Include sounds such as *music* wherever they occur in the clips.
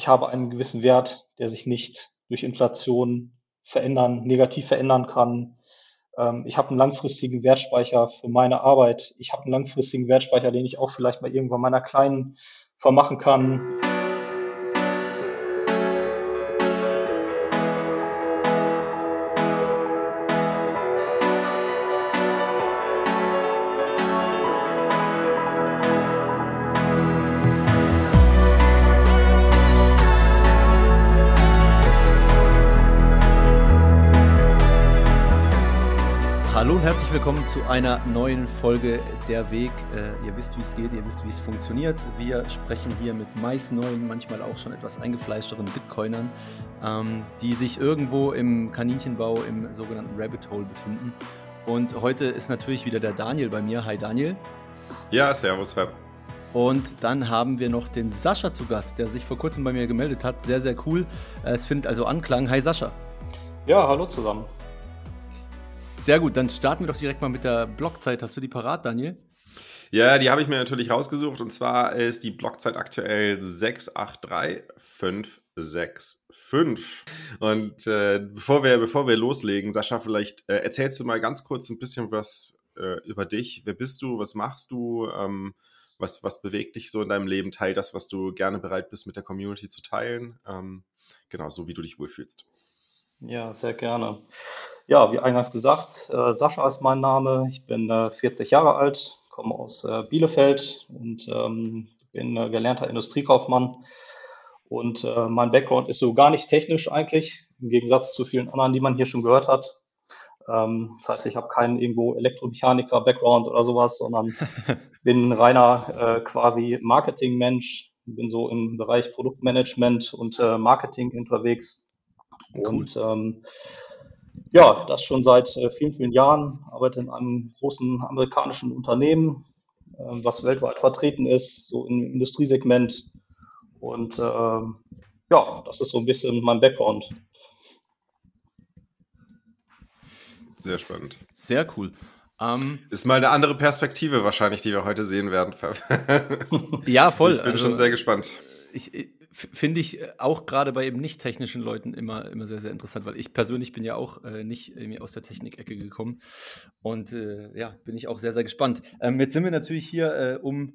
ich habe einen gewissen Wert, der sich nicht durch Inflation verändern, negativ verändern kann. Ähm, ich habe einen langfristigen Wertspeicher für meine Arbeit. Ich habe einen langfristigen Wertspeicher, den ich auch vielleicht mal irgendwann meiner Kleinen vermachen kann. Herzlich willkommen zu einer neuen Folge Der Weg. Äh, ihr wisst, wie es geht, ihr wisst, wie es funktioniert. Wir sprechen hier mit meist neuen, manchmal auch schon etwas eingefleischteren Bitcoinern, ähm, die sich irgendwo im Kaninchenbau im sogenannten Rabbit Hole befinden. Und heute ist natürlich wieder der Daniel bei mir. Hi Daniel. Ja, servus Fab. Und dann haben wir noch den Sascha zu Gast, der sich vor kurzem bei mir gemeldet hat. Sehr, sehr cool. Es findet also Anklang. Hi Sascha. Ja, hallo zusammen. Sehr gut, dann starten wir doch direkt mal mit der Blockzeit. Hast du die parat, Daniel? Ja, die habe ich mir natürlich rausgesucht und zwar ist die Blockzeit aktuell 683565. Und äh, bevor, wir, bevor wir loslegen, Sascha, vielleicht äh, erzählst du mal ganz kurz ein bisschen was äh, über dich. Wer bist du? Was machst du? Ähm, was, was bewegt dich so in deinem Leben? Teil das, was du gerne bereit bist, mit der Community zu teilen. Ähm, genau, so wie du dich wohlfühlst. Ja, sehr gerne. Ja, wie eingangs gesagt, äh, Sascha ist mein Name. Ich bin äh, 40 Jahre alt, komme aus äh, Bielefeld und ähm, bin äh, gelernter Industriekaufmann. Und äh, mein Background ist so gar nicht technisch eigentlich, im Gegensatz zu vielen anderen, die man hier schon gehört hat. Ähm, das heißt, ich habe keinen irgendwo Elektromechaniker-Background oder sowas, sondern *laughs* bin reiner äh, quasi Marketing-Mensch, bin so im Bereich Produktmanagement und Marketing unterwegs Cool. Und ähm, ja, das schon seit äh, vielen, vielen Jahren, arbeite in einem großen amerikanischen Unternehmen, äh, was weltweit vertreten ist, so im Industriesegment. Und äh, ja, das ist so ein bisschen mein Background. Sehr spannend. Sehr cool. Um, ist mal eine andere Perspektive wahrscheinlich, die wir heute sehen werden. ja, voll. Ich bin also, schon sehr gespannt. Ich, finde ich äh, auch gerade bei eben nicht technischen Leuten immer, immer sehr, sehr interessant, weil ich persönlich bin ja auch äh, nicht irgendwie aus der Technikecke gekommen. Und äh, ja, bin ich auch sehr, sehr gespannt. Ähm, jetzt sind wir natürlich hier, äh, um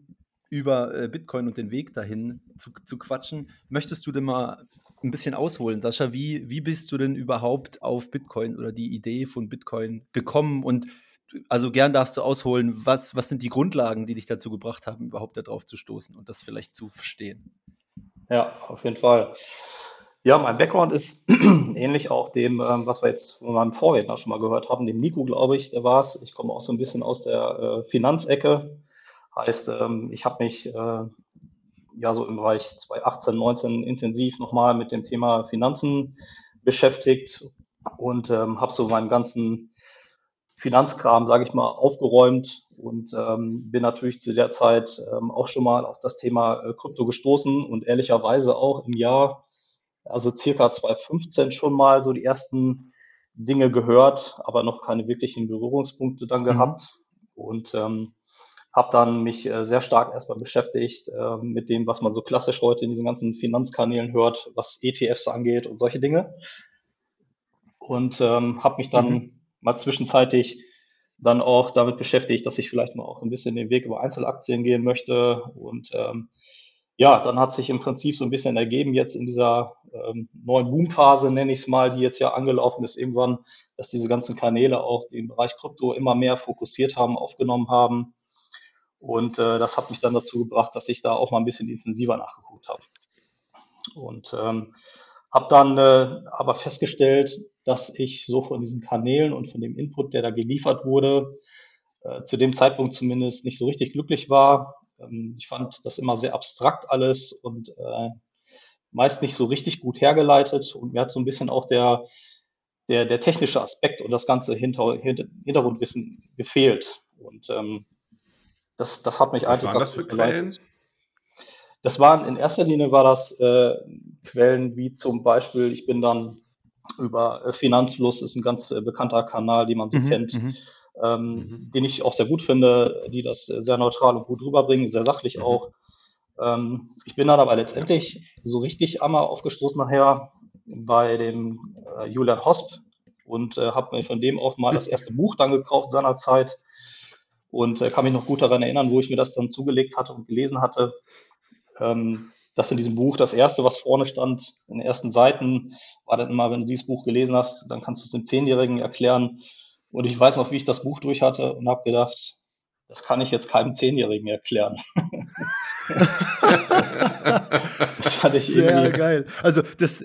über äh, Bitcoin und den Weg dahin zu, zu quatschen. Möchtest du denn mal ein bisschen ausholen, Sascha? Wie, wie bist du denn überhaupt auf Bitcoin oder die Idee von Bitcoin gekommen? Und also gern darfst du ausholen, was, was sind die Grundlagen, die dich dazu gebracht haben, überhaupt darauf zu stoßen und das vielleicht zu verstehen? Ja, auf jeden Fall. Ja, mein Background ist *clears throat* ähnlich auch dem, ähm, was wir jetzt von meinem Vorredner schon mal gehört haben, dem Nico, glaube ich, der war es. Ich komme auch so ein bisschen aus der äh, Finanzecke. Heißt, ähm, ich habe mich äh, ja so im Bereich 2018, 19 intensiv nochmal mit dem Thema Finanzen beschäftigt und ähm, habe so meinen ganzen Finanzkram, sage ich mal, aufgeräumt und ähm, bin natürlich zu der Zeit ähm, auch schon mal auf das Thema äh, Krypto gestoßen und ehrlicherweise auch im Jahr, also circa 2015 schon mal so die ersten Dinge gehört, aber noch keine wirklichen Berührungspunkte dann mhm. gehabt und ähm, habe dann mich äh, sehr stark erstmal beschäftigt äh, mit dem, was man so klassisch heute in diesen ganzen Finanzkanälen hört, was ETFs angeht und solche Dinge und ähm, habe mich dann mhm. Mal zwischenzeitlich dann auch damit beschäftigt, dass ich vielleicht mal auch ein bisschen den Weg über Einzelaktien gehen möchte. Und ähm, ja, dann hat sich im Prinzip so ein bisschen ergeben jetzt in dieser ähm, neuen Boomphase, nenne ich es mal, die jetzt ja angelaufen ist irgendwann, dass diese ganzen Kanäle auch den Bereich Krypto immer mehr fokussiert haben, aufgenommen haben. Und äh, das hat mich dann dazu gebracht, dass ich da auch mal ein bisschen intensiver nachgeguckt habe. Und ähm, habe dann äh, aber festgestellt, dass ich so von diesen Kanälen und von dem Input, der da geliefert wurde, äh, zu dem Zeitpunkt zumindest nicht so richtig glücklich war. Ähm, ich fand das immer sehr abstrakt alles und äh, meist nicht so richtig gut hergeleitet und mir hat so ein bisschen auch der, der, der technische Aspekt und das ganze Hinter, Hintergrundwissen gefehlt. Und ähm, das, das hat mich Was einfach. Was waren das für Quellen? Das waren in erster Linie war das äh, Quellen wie zum Beispiel, ich bin dann über äh, Finanzfluss, ist ein ganz äh, bekannter Kanal, den man so mhm, kennt, mhm. Ähm, mhm. den ich auch sehr gut finde, die das sehr neutral und gut rüberbringen, sehr sachlich mhm. auch. Ähm, ich bin dann aber letztendlich so richtig einmal aufgestoßen nachher bei dem äh, Julian Hosp und äh, habe mir von dem auch mal das erste Buch dann gekauft seinerzeit und äh, kann mich noch gut daran erinnern, wo ich mir das dann zugelegt hatte und gelesen hatte. Ähm, das in diesem Buch, das erste, was vorne stand, in den ersten Seiten, war dann immer, wenn du dieses Buch gelesen hast, dann kannst du es dem Zehnjährigen erklären. Und ich weiß noch, wie ich das Buch durch hatte und habe gedacht, das kann ich jetzt keinem Zehnjährigen erklären. *laughs* das fand ich Sehr irgendwie. geil. Also das,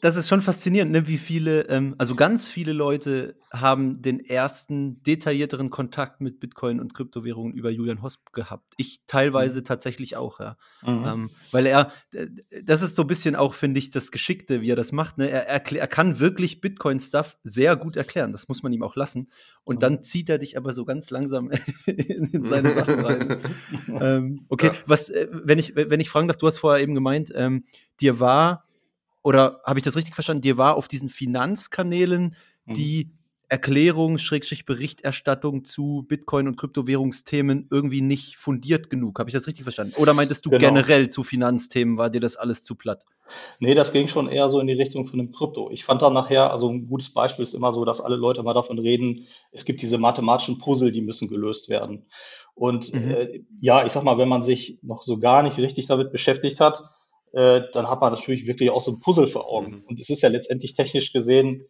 das ist schon faszinierend, ne? wie viele, ähm, also ganz viele Leute haben den ersten detaillierteren Kontakt mit Bitcoin und Kryptowährungen über Julian Hosp gehabt. Ich teilweise mhm. tatsächlich auch, ja. Mhm. Ähm, weil er, das ist so ein bisschen auch, finde ich, das Geschickte, wie er das macht. Ne? Er, er, er kann wirklich Bitcoin-Stuff sehr gut erklären. Das muss man ihm auch lassen. Und mhm. dann zieht er dich aber so ganz langsam *laughs* in, in seine *laughs* Sachen rein. ähm, okay, ja. was, äh, wenn ich, wenn ich fragen darf, du hast vorher eben gemeint, ähm, dir war oder habe ich das richtig verstanden? Dir war auf diesen Finanzkanälen mhm. die Erklärung, Schrägstrich Berichterstattung zu Bitcoin und Kryptowährungsthemen irgendwie nicht fundiert genug. Habe ich das richtig verstanden? Oder meintest du genau. generell zu Finanzthemen, war dir das alles zu platt? Nee, das ging schon eher so in die Richtung von dem Krypto. Ich fand dann nachher, also ein gutes Beispiel ist immer so, dass alle Leute mal davon reden, es gibt diese mathematischen Puzzle, die müssen gelöst werden. Und mhm. äh, ja, ich sag mal, wenn man sich noch so gar nicht richtig damit beschäftigt hat, äh, dann hat man natürlich wirklich auch so ein Puzzle vor Augen. Mhm. Und es ist ja letztendlich technisch gesehen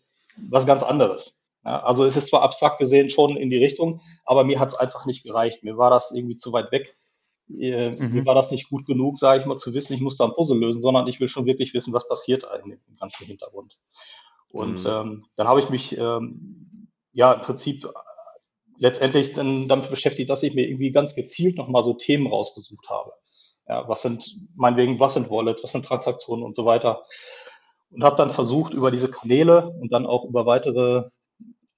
was ganz anderes. Ja, also es ist zwar abstrakt gesehen schon in die Richtung, aber mir hat es einfach nicht gereicht. Mir war das irgendwie zu weit weg. Äh, mhm. Mir war das nicht gut genug, sage ich mal, zu wissen, ich muss da ein Puzzle lösen, sondern ich will schon wirklich wissen, was passiert eigentlich im ganzen Hintergrund. Und mhm. ähm, dann habe ich mich ähm, ja im Prinzip letztendlich dann damit beschäftigt, dass ich mir irgendwie ganz gezielt nochmal so Themen rausgesucht habe. Ja, was sind, meinetwegen, was sind Wallets, was sind Transaktionen und so weiter. Und habe dann versucht, über diese Kanäle und dann auch über weitere,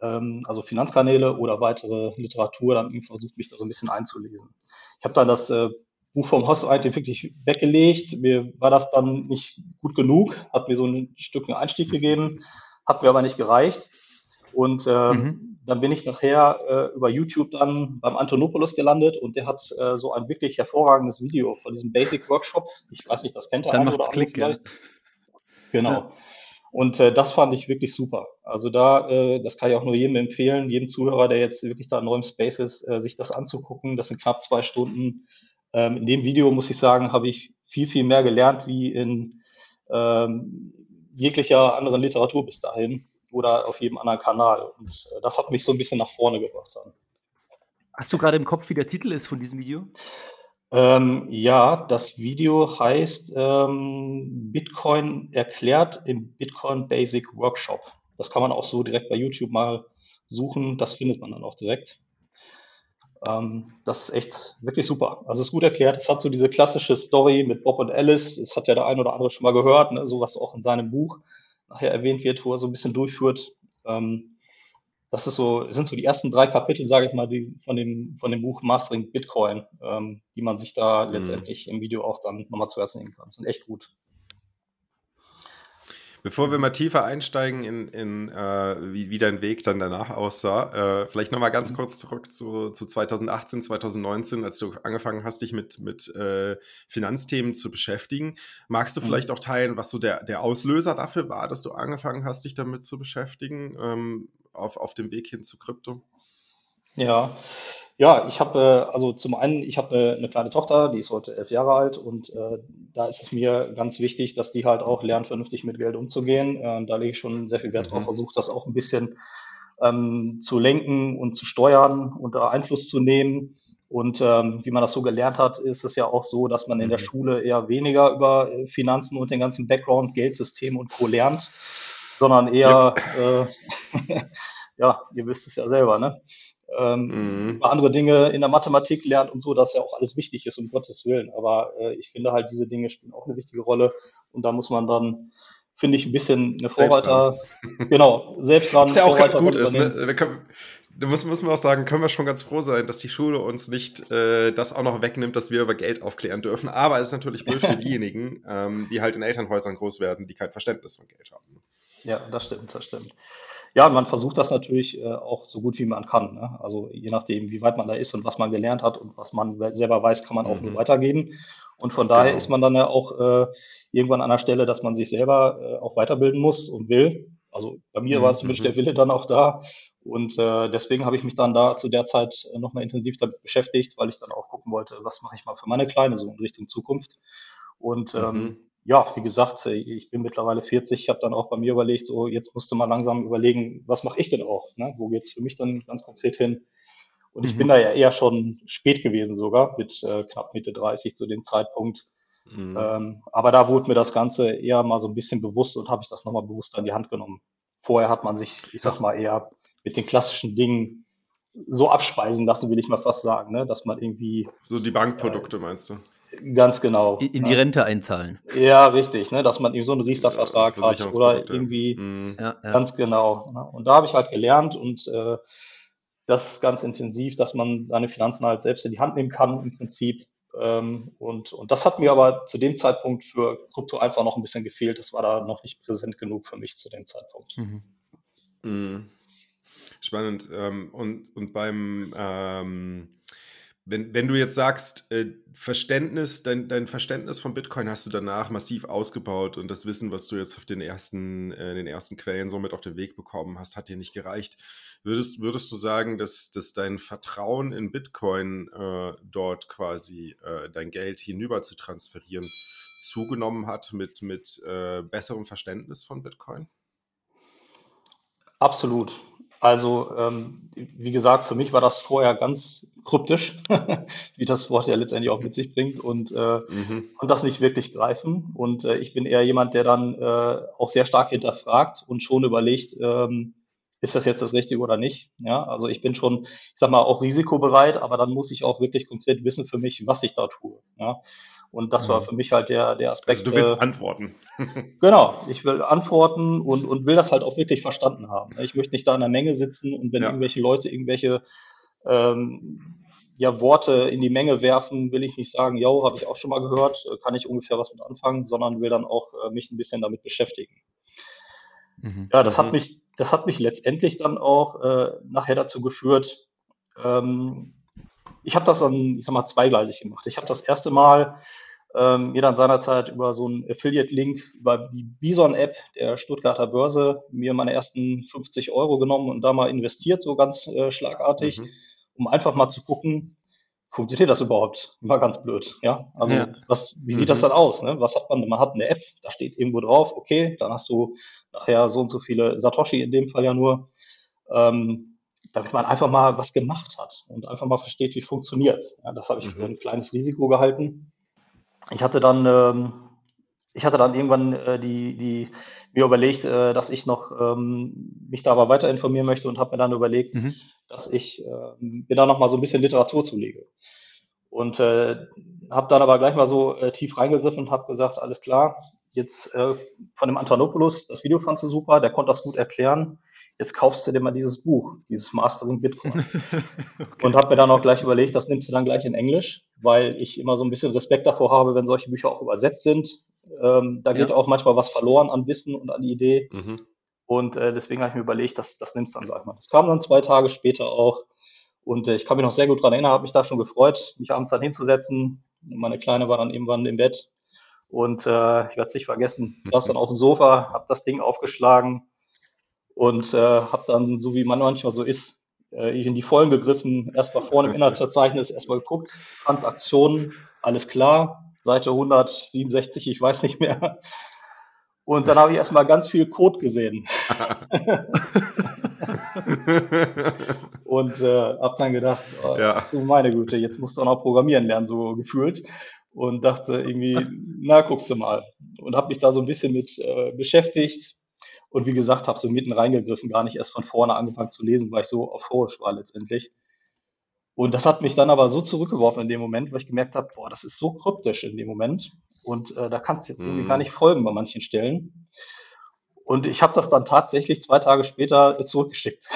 ähm, also Finanzkanäle oder weitere Literatur, dann irgendwie versucht, mich da so ein bisschen einzulesen. Ich habe dann das äh, Buch vom Hoss eigentlich wirklich weggelegt. Mir war das dann nicht gut genug, hat mir so ein Stück einen Einstieg gegeben, hat mir aber nicht gereicht. Und äh, mhm. dann bin ich nachher äh, über YouTube dann beim Antonopoulos gelandet und der hat äh, so ein wirklich hervorragendes Video von diesem Basic Workshop. Ich weiß nicht, das kennt er dann oder Klick, vielleicht. Ja. Genau. Ja. Und äh, das fand ich wirklich super. Also da, äh, das kann ich auch nur jedem empfehlen, jedem Zuhörer, der jetzt wirklich da neu im Space ist, äh, sich das anzugucken. Das sind knapp zwei Stunden. Ähm, in dem Video, muss ich sagen, habe ich viel, viel mehr gelernt wie in ähm, jeglicher anderen Literatur bis dahin oder auf jedem anderen Kanal. Und äh, das hat mich so ein bisschen nach vorne gebracht dann. Hast du gerade im Kopf, wie der Titel ist von diesem Video? Ähm, ja, das Video heißt ähm, Bitcoin erklärt im Bitcoin Basic Workshop. Das kann man auch so direkt bei YouTube mal suchen. Das findet man dann auch direkt. Ähm, das ist echt wirklich super. Also es ist gut erklärt. Es hat so diese klassische Story mit Bob und Alice. Das hat ja der ein oder andere schon mal gehört, ne? sowas auch in seinem Buch nachher erwähnt wird, wo er so ein bisschen durchführt. Ähm, das ist so, sind so die ersten drei Kapitel, sage ich mal, die von dem, von dem Buch Mastering Bitcoin, ähm, die man sich da mhm. letztendlich im Video auch dann nochmal zu Herzen nehmen kann. Das sind echt gut. Bevor wir mal tiefer einsteigen in, in äh, wie, wie dein Weg dann danach aussah, äh, vielleicht nochmal ganz mhm. kurz zurück zu, zu 2018, 2019, als du angefangen hast, dich mit, mit äh, Finanzthemen zu beschäftigen. Magst du mhm. vielleicht auch teilen, was so der, der Auslöser dafür war, dass du angefangen hast, dich damit zu beschäftigen, ähm, auf, auf dem Weg hin zu Krypto? Ja, ja, ich habe, äh, also zum einen, ich habe eine, eine kleine Tochter, die ist heute elf Jahre alt und äh, da ist es mir ganz wichtig, dass die halt auch lernt, vernünftig mit Geld umzugehen. Äh, da lege ich schon sehr viel Wert drauf, mhm. versuche das auch ein bisschen ähm, zu lenken und zu steuern und da Einfluss zu nehmen. Und ähm, wie man das so gelernt hat, ist es ja auch so, dass man in der mhm. Schule eher weniger über äh, Finanzen und den ganzen Background, Geldsystem und Co. lernt, sondern eher, yep. äh, *laughs* ja, ihr wisst es ja selber, ne? Ähm, mhm. andere Dinge in der Mathematik lernt und so, dass ja auch alles wichtig ist, um Gottes Willen. Aber äh, ich finde halt, diese Dinge spielen auch eine wichtige Rolle und da muss man dann, finde ich, ein bisschen eine Vorreiter, selbst *laughs* genau, selbst ran. Was ja auch ganz gut ist, ne? Können, da muss, muss man auch sagen, können wir schon ganz froh sein, dass die Schule uns nicht äh, das auch noch wegnimmt, dass wir über Geld aufklären dürfen. Aber es ist natürlich blöd für *laughs* diejenigen, ähm, die halt in Elternhäusern groß werden, die kein Verständnis von Geld haben. Ja, das stimmt, das stimmt. Ja, man versucht das natürlich äh, auch so gut wie man kann. Ne? Also je nachdem, wie weit man da ist und was man gelernt hat und was man selber weiß, kann man auch mhm. nur weitergeben. Und von daher genau. ist man dann ja auch äh, irgendwann an der Stelle, dass man sich selber äh, auch weiterbilden muss und will. Also bei mir mhm. war zumindest mhm. der Wille dann auch da. Und äh, deswegen habe ich mich dann da zu der Zeit äh, nochmal intensiv damit beschäftigt, weil ich dann auch gucken wollte, was mache ich mal für meine Kleine so in Richtung Zukunft. Und ähm, mhm. Ja, wie gesagt, äh, ich bin mittlerweile 40, ich habe dann auch bei mir überlegt, so jetzt musste man langsam überlegen, was mache ich denn auch? Ne? Wo geht's für mich dann ganz konkret hin? Und ich mhm. bin da ja eher schon spät gewesen sogar, mit äh, knapp Mitte 30 zu dem Zeitpunkt. Mhm. Ähm, aber da wurde mir das Ganze eher mal so ein bisschen bewusst und habe ich das nochmal bewusst an die Hand genommen. Vorher hat man sich, ich sag mal, eher mit den klassischen Dingen so abspeisen lassen, will ich mal fast sagen, ne? dass man irgendwie. So die Bankprodukte äh, meinst du? Ganz genau. In, in die Rente einzahlen. Ja, richtig, ne? dass man irgendwie so einen Riester-Vertrag ja, hat oder irgendwie mhm. ja, ja. ganz genau. Ne? Und da habe ich halt gelernt und äh, das ganz intensiv, dass man seine Finanzen halt selbst in die Hand nehmen kann im Prinzip. Ähm, und, und das hat mir aber zu dem Zeitpunkt für Krypto einfach noch ein bisschen gefehlt. Das war da noch nicht präsent genug für mich zu dem Zeitpunkt. Mhm. Mhm. Spannend. Ähm, und, und beim, ähm, wenn, wenn du jetzt sagst, äh, Verständnis, dein, dein Verständnis von Bitcoin hast du danach massiv ausgebaut und das Wissen, was du jetzt auf den ersten, äh, den ersten Quellen so mit auf den Weg bekommen hast, hat dir nicht gereicht. Würdest, würdest du sagen, dass, dass dein Vertrauen in Bitcoin äh, dort quasi äh, dein Geld hinüber zu transferieren zugenommen hat mit, mit äh, besserem Verständnis von Bitcoin? Absolut. Also, ähm, wie gesagt, für mich war das vorher ganz kryptisch, *laughs* wie das Wort ja letztendlich auch mit sich bringt und äh, mhm. konnte das nicht wirklich greifen. Und äh, ich bin eher jemand, der dann äh, auch sehr stark hinterfragt und schon überlegt, ähm, ist das jetzt das Richtige oder nicht? Ja, also ich bin schon, ich sag mal, auch risikobereit, aber dann muss ich auch wirklich konkret wissen für mich, was ich da tue. Ja, und das war mhm. für mich halt der, der Aspekt. Also du willst äh, antworten. *laughs* *laughs* genau, ich will antworten und, und will das halt auch wirklich verstanden haben. Ich möchte nicht da in der Menge sitzen und wenn ja. irgendwelche Leute irgendwelche ähm, ja, Worte in die Menge werfen, will ich nicht sagen, ja, habe ich auch schon mal gehört, äh, kann ich ungefähr was mit anfangen, sondern will dann auch äh, mich ein bisschen damit beschäftigen. Mhm. Ja, das hat mhm. mich, das hat mich letztendlich dann auch äh, nachher dazu geführt, ähm, ich habe das dann, ich sag mal, zweigleisig gemacht. Ich habe das erste Mal ähm, mir dann seinerzeit über so einen Affiliate-Link über die Bison-App der Stuttgarter Börse mir meine ersten 50 Euro genommen und da mal investiert, so ganz äh, schlagartig, mhm. um einfach mal zu gucken, funktioniert das überhaupt? War ganz blöd, ja. Also ja. was, wie sieht mhm. das dann aus? Ne? Was hat man? Man hat eine App, da steht irgendwo drauf, okay, dann hast du nachher so und so viele Satoshi in dem Fall ja nur, ähm, damit man einfach mal was gemacht hat und einfach mal versteht, wie funktioniert ja, Das habe ich mhm. für ein kleines Risiko gehalten ich hatte dann, ähm, ich hatte dann irgendwann äh, die, die mir überlegt, äh, dass ich noch ähm, mich da aber weiter informieren möchte und habe mir dann überlegt, mhm. Dass ich äh, mir da noch mal so ein bisschen Literatur zulege. Und äh, habe dann aber gleich mal so äh, tief reingegriffen und habe gesagt, alles klar, jetzt äh, von dem Antonopoulos, das Video fandst du super, der konnte das gut erklären jetzt kaufst du dir mal dieses Buch, dieses Mastering Bitcoin. okay. *laughs* Und habe mir dann auch gleich überlegt, das nimmst du dann gleich in Englisch, weil ich immer so ein bisschen Respekt davor habe, wenn solche Bücher auch übersetzt sind. Ähm, da geht ja. auch manchmal was verloren an Wissen und an Idee. Mhm. Und äh, deswegen habe ich mir überlegt, das, das nimmst du dann gleich mal. Das kam dann zwei Tage später auch. Und äh, ich kann mich noch sehr gut daran erinnern, habe mich da schon gefreut, mich abends dann hinzusetzen. Meine Kleine war dann irgendwann im Bett. Und äh, ich werde es nicht vergessen, saß dann auf dem Sofa, habe das Ding aufgeschlagen, und äh, habe dann, so wie man manchmal so ist, äh, in die Vollen gegriffen, erstmal vorne im Inhaltsverzeichnis erstmal geguckt, Transaktionen, alles klar, Seite 167, ich weiß nicht mehr. Und dann habe ich erstmal ganz viel Code gesehen. *laughs* und äh, habe dann gedacht, oh, ja. du meine Güte, jetzt musst du auch noch programmieren lernen, so gefühlt. Und dachte irgendwie, na, guckst du mal. Und habe mich da so ein bisschen mit äh, beschäftigt, und wie gesagt, habe so mitten reingegriffen, gar nicht erst von vorne angefangen zu lesen, weil ich so euphorisch war letztendlich. Und das hat mich dann aber so zurückgeworfen in dem Moment, weil ich gemerkt habe, boah, das ist so kryptisch in dem Moment. Und äh, da kannst du jetzt irgendwie gar mhm. nicht folgen bei manchen Stellen. Und ich habe das dann tatsächlich zwei Tage später zurückgeschickt.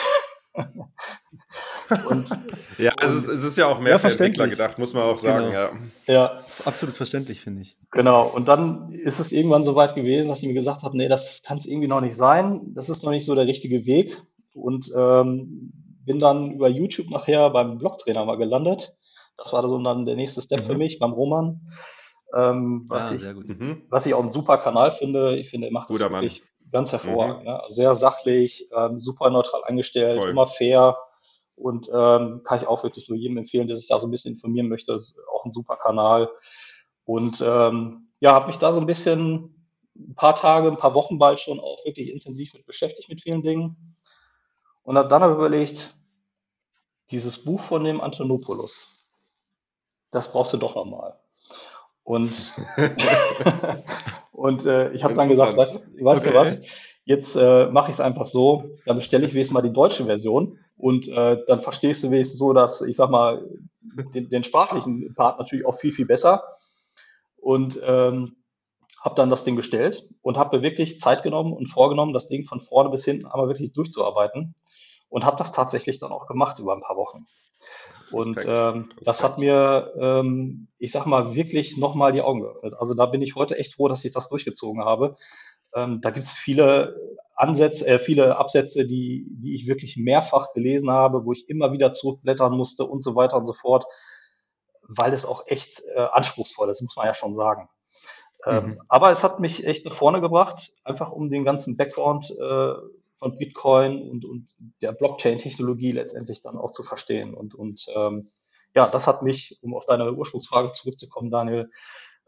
*laughs* und, ja, es ist, es ist ja auch mehr ja, für Entwickler gedacht, muss man auch sagen. Genau. Ja. ja. Absolut verständlich, finde ich. Genau. Und dann ist es irgendwann so weit gewesen, dass ich mir gesagt habe, nee, das kann es irgendwie noch nicht sein. Das ist noch nicht so der richtige Weg. und ähm, bin dann über YouTube nachher beim Blocktrainer mal gelandet. Das war so dann der nächste Step mhm. für mich beim Roman. Ähm, was, ah, ich, mhm. was ich auch einen super Kanal finde. Ich finde, er macht Guter das wirklich Mann. ganz hervorragend. Mhm. Ne? Sehr sachlich, ähm, super neutral eingestellt, Voll. immer fair. Und ähm, kann ich auch wirklich nur jedem empfehlen, der sich da so ein bisschen informieren möchte. Das ist auch ein super Kanal. Und ähm, ja, habe mich da so ein bisschen ein paar Tage, ein paar Wochen bald schon auch wirklich intensiv mit beschäftigt mit vielen Dingen. Und habe dann überlegt, dieses Buch von dem Antonopoulos, das brauchst du doch nochmal. Und, *laughs* und äh, ich habe dann gesagt, weißt, weißt okay. du was, jetzt äh, mache ich es einfach so, dann bestelle ich wenigstens mal die deutsche Version und äh, dann verstehst du wenigstens so, dass, ich sag mal, den, den sprachlichen Part natürlich auch viel, viel besser. Und ähm, habe dann das Ding bestellt und habe mir wirklich Zeit genommen und vorgenommen, das Ding von vorne bis hinten einmal wirklich durchzuarbeiten und habe das tatsächlich dann auch gemacht über ein paar Wochen. Und ähm, das hat mir, ähm, ich sag mal, wirklich nochmal die Augen geöffnet. Also da bin ich heute echt froh, dass ich das durchgezogen habe. Ähm, da gibt es viele Ansätze, äh, viele Absätze, die, die ich wirklich mehrfach gelesen habe, wo ich immer wieder zurückblättern musste und so weiter und so fort, weil es auch echt äh, anspruchsvoll ist, muss man ja schon sagen. Ähm, mhm. aber es hat mich echt nach vorne gebracht, einfach um den ganzen Background äh, von Bitcoin und, und der Blockchain-Technologie letztendlich dann auch zu verstehen. Und, und ähm, ja, das hat mich, um auf deine Ursprungsfrage zurückzukommen, Daniel,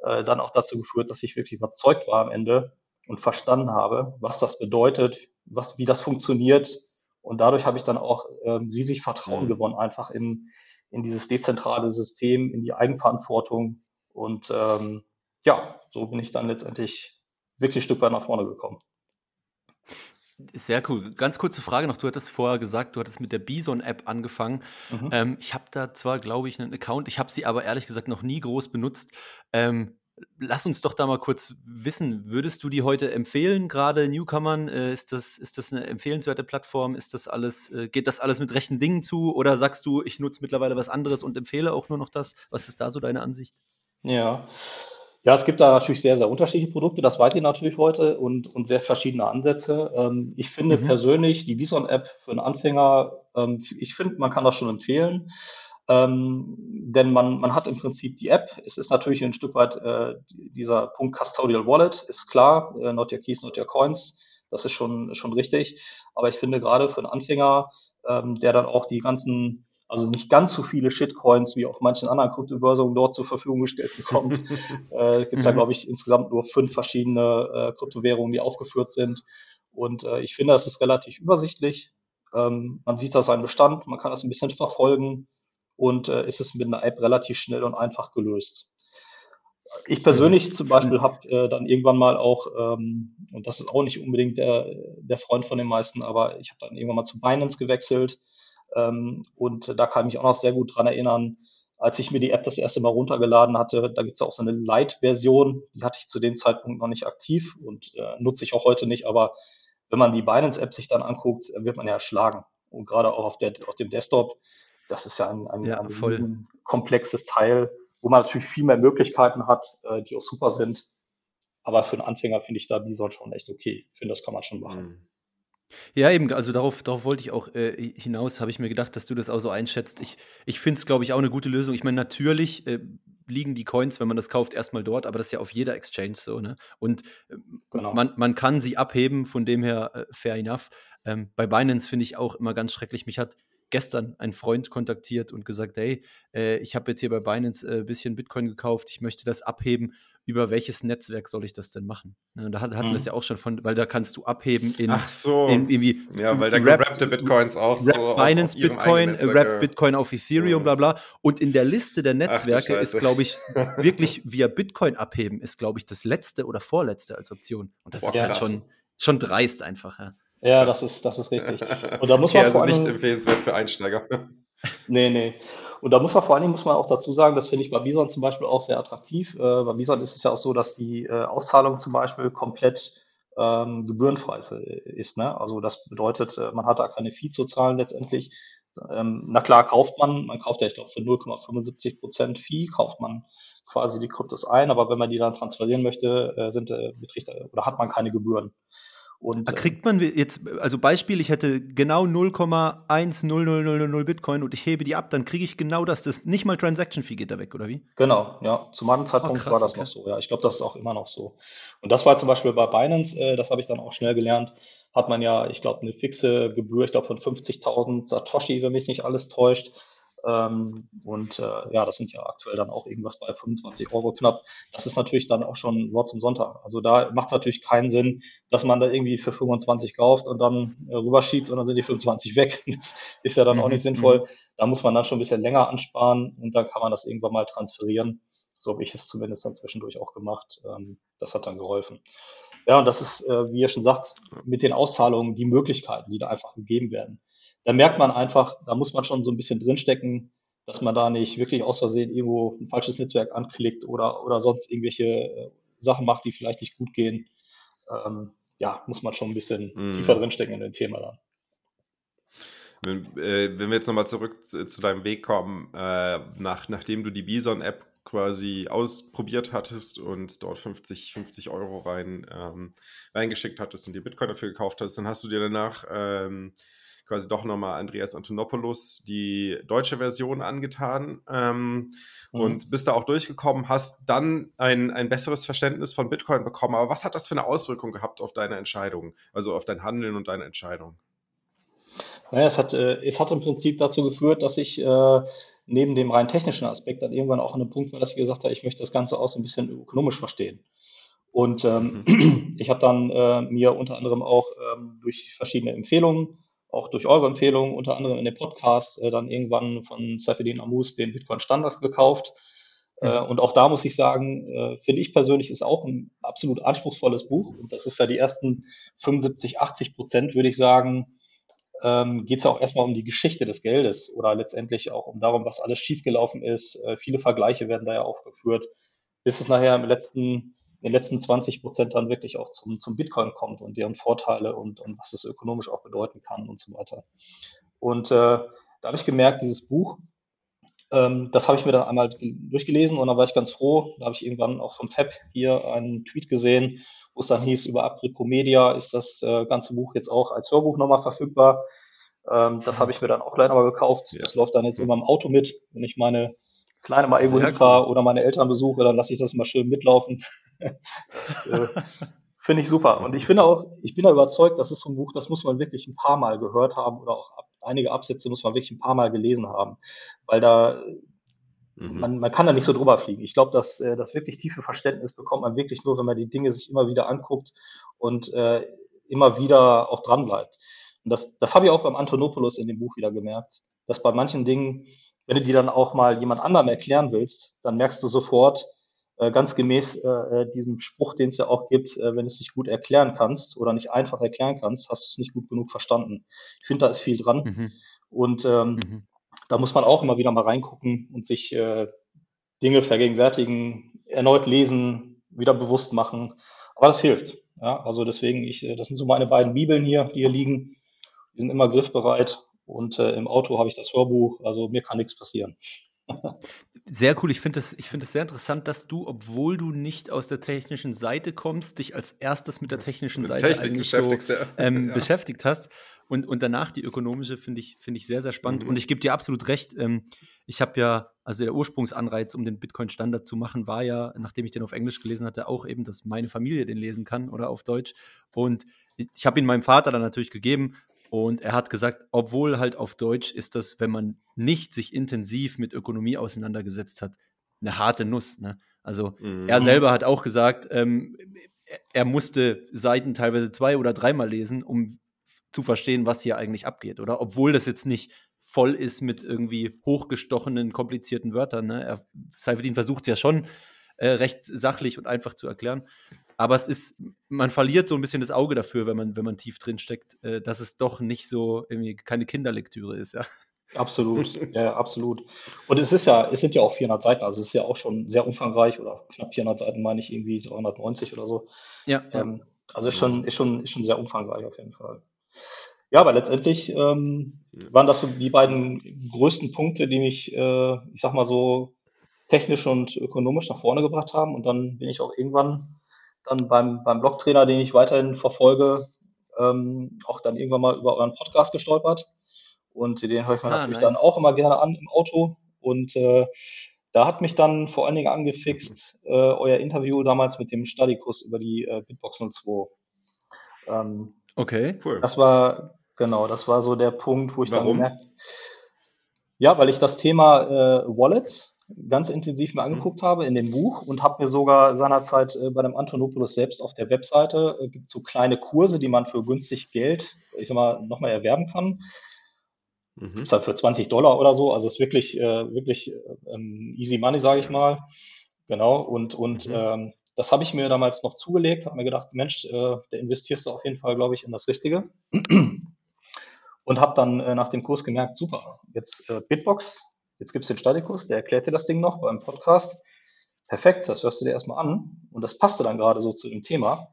äh, dann auch dazu geführt, dass ich wirklich überzeugt war am Ende und verstanden habe, was das bedeutet, was, wie das funktioniert. Und dadurch habe ich dann auch ähm, riesig Vertrauen mhm. gewonnen, einfach in, in dieses dezentrale System, in die Eigenverantwortung. Und ähm, ja, so bin ich dann letztendlich wirklich ein Stück weit nach vorne gekommen. Sehr cool. Ganz kurze Frage noch. Du hattest vorher gesagt, du hattest mit der Bison-App angefangen. Mhm. Ähm, ich habe da zwar, glaube ich, einen Account, ich habe sie aber ehrlich gesagt noch nie groß benutzt. Ähm, lass uns doch da mal kurz wissen, würdest du die heute empfehlen, gerade Newcomern? Äh, ist, das, ist das eine empfehlenswerte Plattform? Ist das alles, äh, geht das alles mit rechten Dingen zu? Oder sagst du, ich nutze mittlerweile was anderes und empfehle auch nur noch das? Was ist da so deine Ansicht? Ja, ja, es gibt da natürlich sehr, sehr unterschiedliche Produkte, das weiß ich natürlich heute und, und sehr verschiedene Ansätze. Ähm, ich finde mhm. persönlich die Bison-App für einen Anfänger, ähm, ich finde, man kann das schon empfehlen, ähm, denn man, man hat im Prinzip die App. Es ist natürlich ein Stück weit äh, dieser Punkt Custodial Wallet, ist klar, äh, not your keys, not your coins. Das ist schon, schon richtig. Aber ich finde gerade für einen Anfänger, ähm, der dann auch die ganzen also nicht ganz so viele Shitcoins wie auf manchen anderen Kryptobörsen dort zur Verfügung gestellt bekommt. *laughs* äh, Gibt es ja, mhm. glaube ich, insgesamt nur fünf verschiedene äh, Kryptowährungen, die aufgeführt sind. Und äh, ich finde, das ist relativ übersichtlich. Ähm, man sieht da seinen Bestand, man kann das ein bisschen verfolgen und äh, ist es mit einer App relativ schnell und einfach gelöst. Ich persönlich zum Beispiel habe äh, dann irgendwann mal auch, ähm, und das ist auch nicht unbedingt der, der Freund von den meisten, aber ich habe dann irgendwann mal zu Binance gewechselt ähm, und da kann ich mich auch noch sehr gut dran erinnern, als ich mir die App das erste Mal runtergeladen hatte, da gibt es auch so eine Light-Version, die hatte ich zu dem Zeitpunkt noch nicht aktiv und äh, nutze ich auch heute nicht, aber wenn man die Binance-App sich dann anguckt, wird man ja erschlagen. Und gerade auch auf, der, auf dem Desktop, das ist ja ein, ein, ja, ein komplexes Teil, wo man natürlich viel mehr Möglichkeiten hat, äh, die auch super sind. Aber für einen Anfänger finde ich da Bison schon echt okay. Ich finde, das kann man schon machen. Ja, eben, also darauf, darauf wollte ich auch äh, hinaus, habe ich mir gedacht, dass du das auch so einschätzt. Ich, ich finde es, glaube ich, auch eine gute Lösung. Ich meine, natürlich äh, liegen die Coins, wenn man das kauft, erstmal dort, aber das ist ja auf jeder Exchange so, ne? Und äh, genau. man, man kann sie abheben, von dem her äh, fair enough. Ähm, bei Binance finde ich auch immer ganz schrecklich. Mich hat gestern ein Freund kontaktiert und gesagt, hey, äh, ich habe jetzt hier bei Binance ein äh, bisschen Bitcoin gekauft, ich möchte das abheben über welches Netzwerk soll ich das denn machen? Ne, da hatten wir es mhm. ja auch schon von, weil da kannst du abheben in, Ach so. in irgendwie. Ja, weil da gerappte Bitcoins auch Rap so. Binance auf, auf Bitcoin, Rap Bitcoin auf Ethereum, mhm. bla bla. Und in der Liste der Netzwerke ist, glaube ich, *laughs* wirklich via Bitcoin abheben, ist, glaube ich, das letzte oder vorletzte als Option. Und das Boah, ist halt schon, schon dreist einfach, ja. Ja, das ist, das ist richtig. Und da *laughs* muss man okay, also nicht empfehlenswert für Einsteiger. Nee, nee. Und da muss man vor allen Dingen, muss man auch dazu sagen, das finde ich bei Bison zum Beispiel auch sehr attraktiv. Äh, bei Bison ist es ja auch so, dass die äh, Auszahlung zum Beispiel komplett ähm, gebührenfrei ist. Ne? Also das bedeutet, äh, man hat da keine Fee zu zahlen letztendlich. Ähm, na klar, kauft man, man kauft ja, ich glaube, für 0,75 Prozent Fee, kauft man quasi die Kryptos ein, aber wenn man die dann transferieren möchte, äh, sind, äh, betricht, oder hat man keine Gebühren. Und, kriegt man jetzt, also Beispiel, ich hätte genau 0,10000 Bitcoin und ich hebe die ab, dann kriege ich genau das. Das nicht mal Transaction Fee geht da weg, oder wie? Genau, ja. Zu meinem Zeitpunkt oh, krass, war das okay. noch so, ja. Ich glaube, das ist auch immer noch so. Und das war zum Beispiel bei Binance, äh, das habe ich dann auch schnell gelernt, hat man ja, ich glaube, eine fixe Gebühr, ich glaube von 50.000 Satoshi, wenn mich nicht alles täuscht. Ähm, und äh, ja, das sind ja aktuell dann auch irgendwas bei 25 Euro knapp. Das ist natürlich dann auch schon Wort zum Sonntag. Also da macht es natürlich keinen Sinn, dass man da irgendwie für 25 kauft und dann äh, rüberschiebt und dann sind die 25 weg. *laughs* Das ist ja dann mhm. auch nicht sinnvoll. Mhm. Da muss man dann schon ein bisschen länger ansparen und dann kann man das irgendwann mal transferieren. So habe ich es zumindest dann zwischendurch auch gemacht. Ähm, das hat dann geholfen. Ja, und das ist, äh, wie ihr schon sagt, mit den Auszahlungen die Möglichkeiten, die da einfach gegeben werden da merkt man einfach, da muss man schon so ein bisschen drinstecken, dass man da nicht wirklich aus Versehen irgendwo ein falsches Netzwerk anklickt oder, oder sonst irgendwelche äh, Sachen macht, die vielleicht nicht gut gehen. Ähm, ja, muss man schon ein bisschen mhm. tiefer drinstecken in dem Thema dann. Wenn, äh, wenn wir jetzt nochmal zurück zu, zu, deinem Weg kommen, äh, nach, nachdem du die Bison-App quasi ausprobiert hattest und dort 50, 50 Euro rein, ähm, reingeschickt hattest und dir Bitcoin dafür gekauft hast, dann hast du dir danach ähm, quasi doch nochmal Andreas Antonopoulos die deutsche Version angetan ähm, mhm. und bist da auch durchgekommen, hast dann ein, ein besseres Verständnis von Bitcoin bekommen. Aber was hat das für eine Auswirkung gehabt auf deine Entscheidung, also auf dein Handeln und deine Entscheidung? Naja, es hat, äh, es hat im Prinzip dazu geführt, dass ich äh, neben dem rein technischen Aspekt dann irgendwann auch an einem Punkt war, dass ich gesagt habe, ich möchte das Ganze auch so ein bisschen ökonomisch verstehen. Und ähm, mhm. *clears throat* ich habe dann äh, mir unter anderem auch ähm, durch verschiedene Empfehlungen auch durch eure Empfehlungen, unter anderem in dem Podcast, äh, dann irgendwann von Safedin Amus den Bitcoin Standard gekauft. Äh, und auch da muss ich sagen, äh, finde ich persönlich ist auch ein absolut anspruchsvolles Buch. Und das ist ja die ersten 75, 80 Prozent, würde ich sagen, ähm, geht es ja auch erstmal um die Geschichte des Geldes oder letztendlich auch um darum, was alles schiefgelaufen ist. Äh, viele Vergleiche werden da ja aufgeführt, bis es nachher im letzten den letzten 20 Prozent dann wirklich auch zum, zum Bitcoin kommt und deren Vorteile und, und was es ökonomisch auch bedeuten kann und so weiter. Und äh, da habe ich gemerkt, dieses Buch, ähm, das habe ich mir dann einmal durchgelesen und dann war ich ganz froh. Da habe ich irgendwann auch vom Fab hier einen Tweet gesehen, wo es dann hieß, über Apricomedia ist das äh, ganze Buch jetzt auch als Hörbuch nochmal verfügbar. Ähm, das habe ich mir dann auch gleich nochmal gekauft. Ja. Das läuft dann jetzt immer im Auto mit, wenn ich meine Kleine mal irgendwo hinfahre cool. oder meine Eltern besuche, dann lasse ich das mal schön mitlaufen. *laughs* das äh, finde ich super. Und ich finde auch, ich bin da überzeugt, das ist so ein Buch, das muss man wirklich ein paar Mal gehört haben oder auch ab, einige Absätze muss man wirklich ein paar Mal gelesen haben, weil da mhm. man, man kann da nicht so drüber fliegen. Ich glaube, dass äh, das wirklich tiefe Verständnis bekommt man wirklich nur, wenn man die Dinge sich immer wieder anguckt und äh, immer wieder auch dran bleibt. Und das, das habe ich auch beim Antonopoulos in dem Buch wieder gemerkt, dass bei manchen Dingen wenn du die dann auch mal jemand anderem erklären willst, dann merkst du sofort, äh, ganz gemäß äh, äh diesem Spruch, den es ja auch gibt, äh, wenn du es nicht gut erklären kannst oder nicht einfach erklären kannst, hast du es nicht gut genug verstanden. Ich finde, da ist viel dran. Mhm. Und ähm, mhm. da muss man auch immer wieder mal reingucken und sich Dinge vergegenwärtigen, erneut lesen, wieder bewusst machen. Aber das hilft. Ja, also deswegen, ich, das sind so meine beiden Bibeln hier, die hier liegen. Die sind immer griffbereit und äh, im Auto habe ich das Hörbuch, also mir kann nichts passieren. Sehr cool. Ich finde es find sehr interessant, dass du, obwohl du nicht aus der technischen Seite kommst, dich als erstes mit der technischen Seite Technik so, *laughs* ähm, ja. beschäftigt hast. Und, und danach die ökonomische finde ich, find ich sehr, sehr spannend. Mhm. Und ich gebe dir absolut recht. Ähm, ich habe ja, also der Ursprungsanreiz, um den Bitcoin-Standard zu machen, war ja, nachdem ich den auf Englisch gelesen hatte, auch eben, dass meine Familie den lesen kann oder auf Deutsch. Und ich, ich habe ihn meinem Vater dann natürlich gegeben und er hat gesagt, obwohl halt auf Deutsch ist das, wenn man nicht sich intensiv mit Ökonomie auseinandergesetzt hat, eine harte Nuss. Ne? Also mhm. er selber hat auch gesagt, ähm, er musste Seiten teilweise zwei oder dreimal lesen, um zu verstehen, was hier eigentlich abgeht. Oder obwohl das jetzt nicht voll ist mit irgendwie hochgestochenen, komplizierten Wörtern. Ne? Er, Seifedin versucht es ja schon äh, recht sachlich und einfach zu erklären. Aber es ist, man verliert so ein bisschen das Auge dafür, wenn man, wenn man tief drin steckt, äh, dass es doch nicht so irgendwie keine Kinderlektüre ist, ja. Absolut, ja, absolut. Und es ist ja, es sind ja auch 400 Seiten, also es ist ja auch schon sehr umfangreich oder knapp 400 Seiten, meine ich, irgendwie 390 oder so. Ja. Ähm, also ist schon, ist schon, ist schon sehr umfangreich auf jeden Fall. Ja, aber letztendlich ähm, waren das so die beiden größten Punkte, die mich, äh, ich sag mal so, technisch und ökonomisch nach vorne gebracht haben. Und dann bin ich auch irgendwann dann beim, beim Blocktrainer, den ich weiterhin verfolge, ähm, auch dann irgendwann mal über euren Podcast gestolpert. Und den höre ich mir Ah, natürlich nice. dann auch immer gerne an im Auto. Und äh, da hat mich dann vor allen Dingen angefixt, äh, euer Interview damals mit dem Studykurs über die äh, Bitbox 02. Ähm, Okay. Cool. das war, genau, das war so der Punkt, wo ich dann Warum? gemerkt ja, weil ich das Thema äh, Wallets ganz intensiv mir angeguckt habe in dem Buch und habe mir sogar seinerzeit äh, bei dem Antonopoulos selbst auf der Webseite äh, gibt so kleine Kurse, die man für günstig Geld, ich sag mal, nochmal erwerben kann. Mhm. Gibt's halt für 20 Dollar oder so. Also ist wirklich, äh, wirklich äh, ähm, easy money, sage ich mal. Genau. Und, und Mhm. ähm, das habe ich mir damals noch zugelegt, habe mir gedacht, Mensch, äh, da investierst du auf jeden Fall, glaube ich, in das Richtige. Und habe dann äh, nach dem Kurs gemerkt, super, jetzt äh, Bitbox, jetzt gibt's den Statikus, der erklärt dir das Ding noch beim Podcast. Perfekt, das hörst du dir erstmal an. Und das passte dann gerade so zu dem Thema.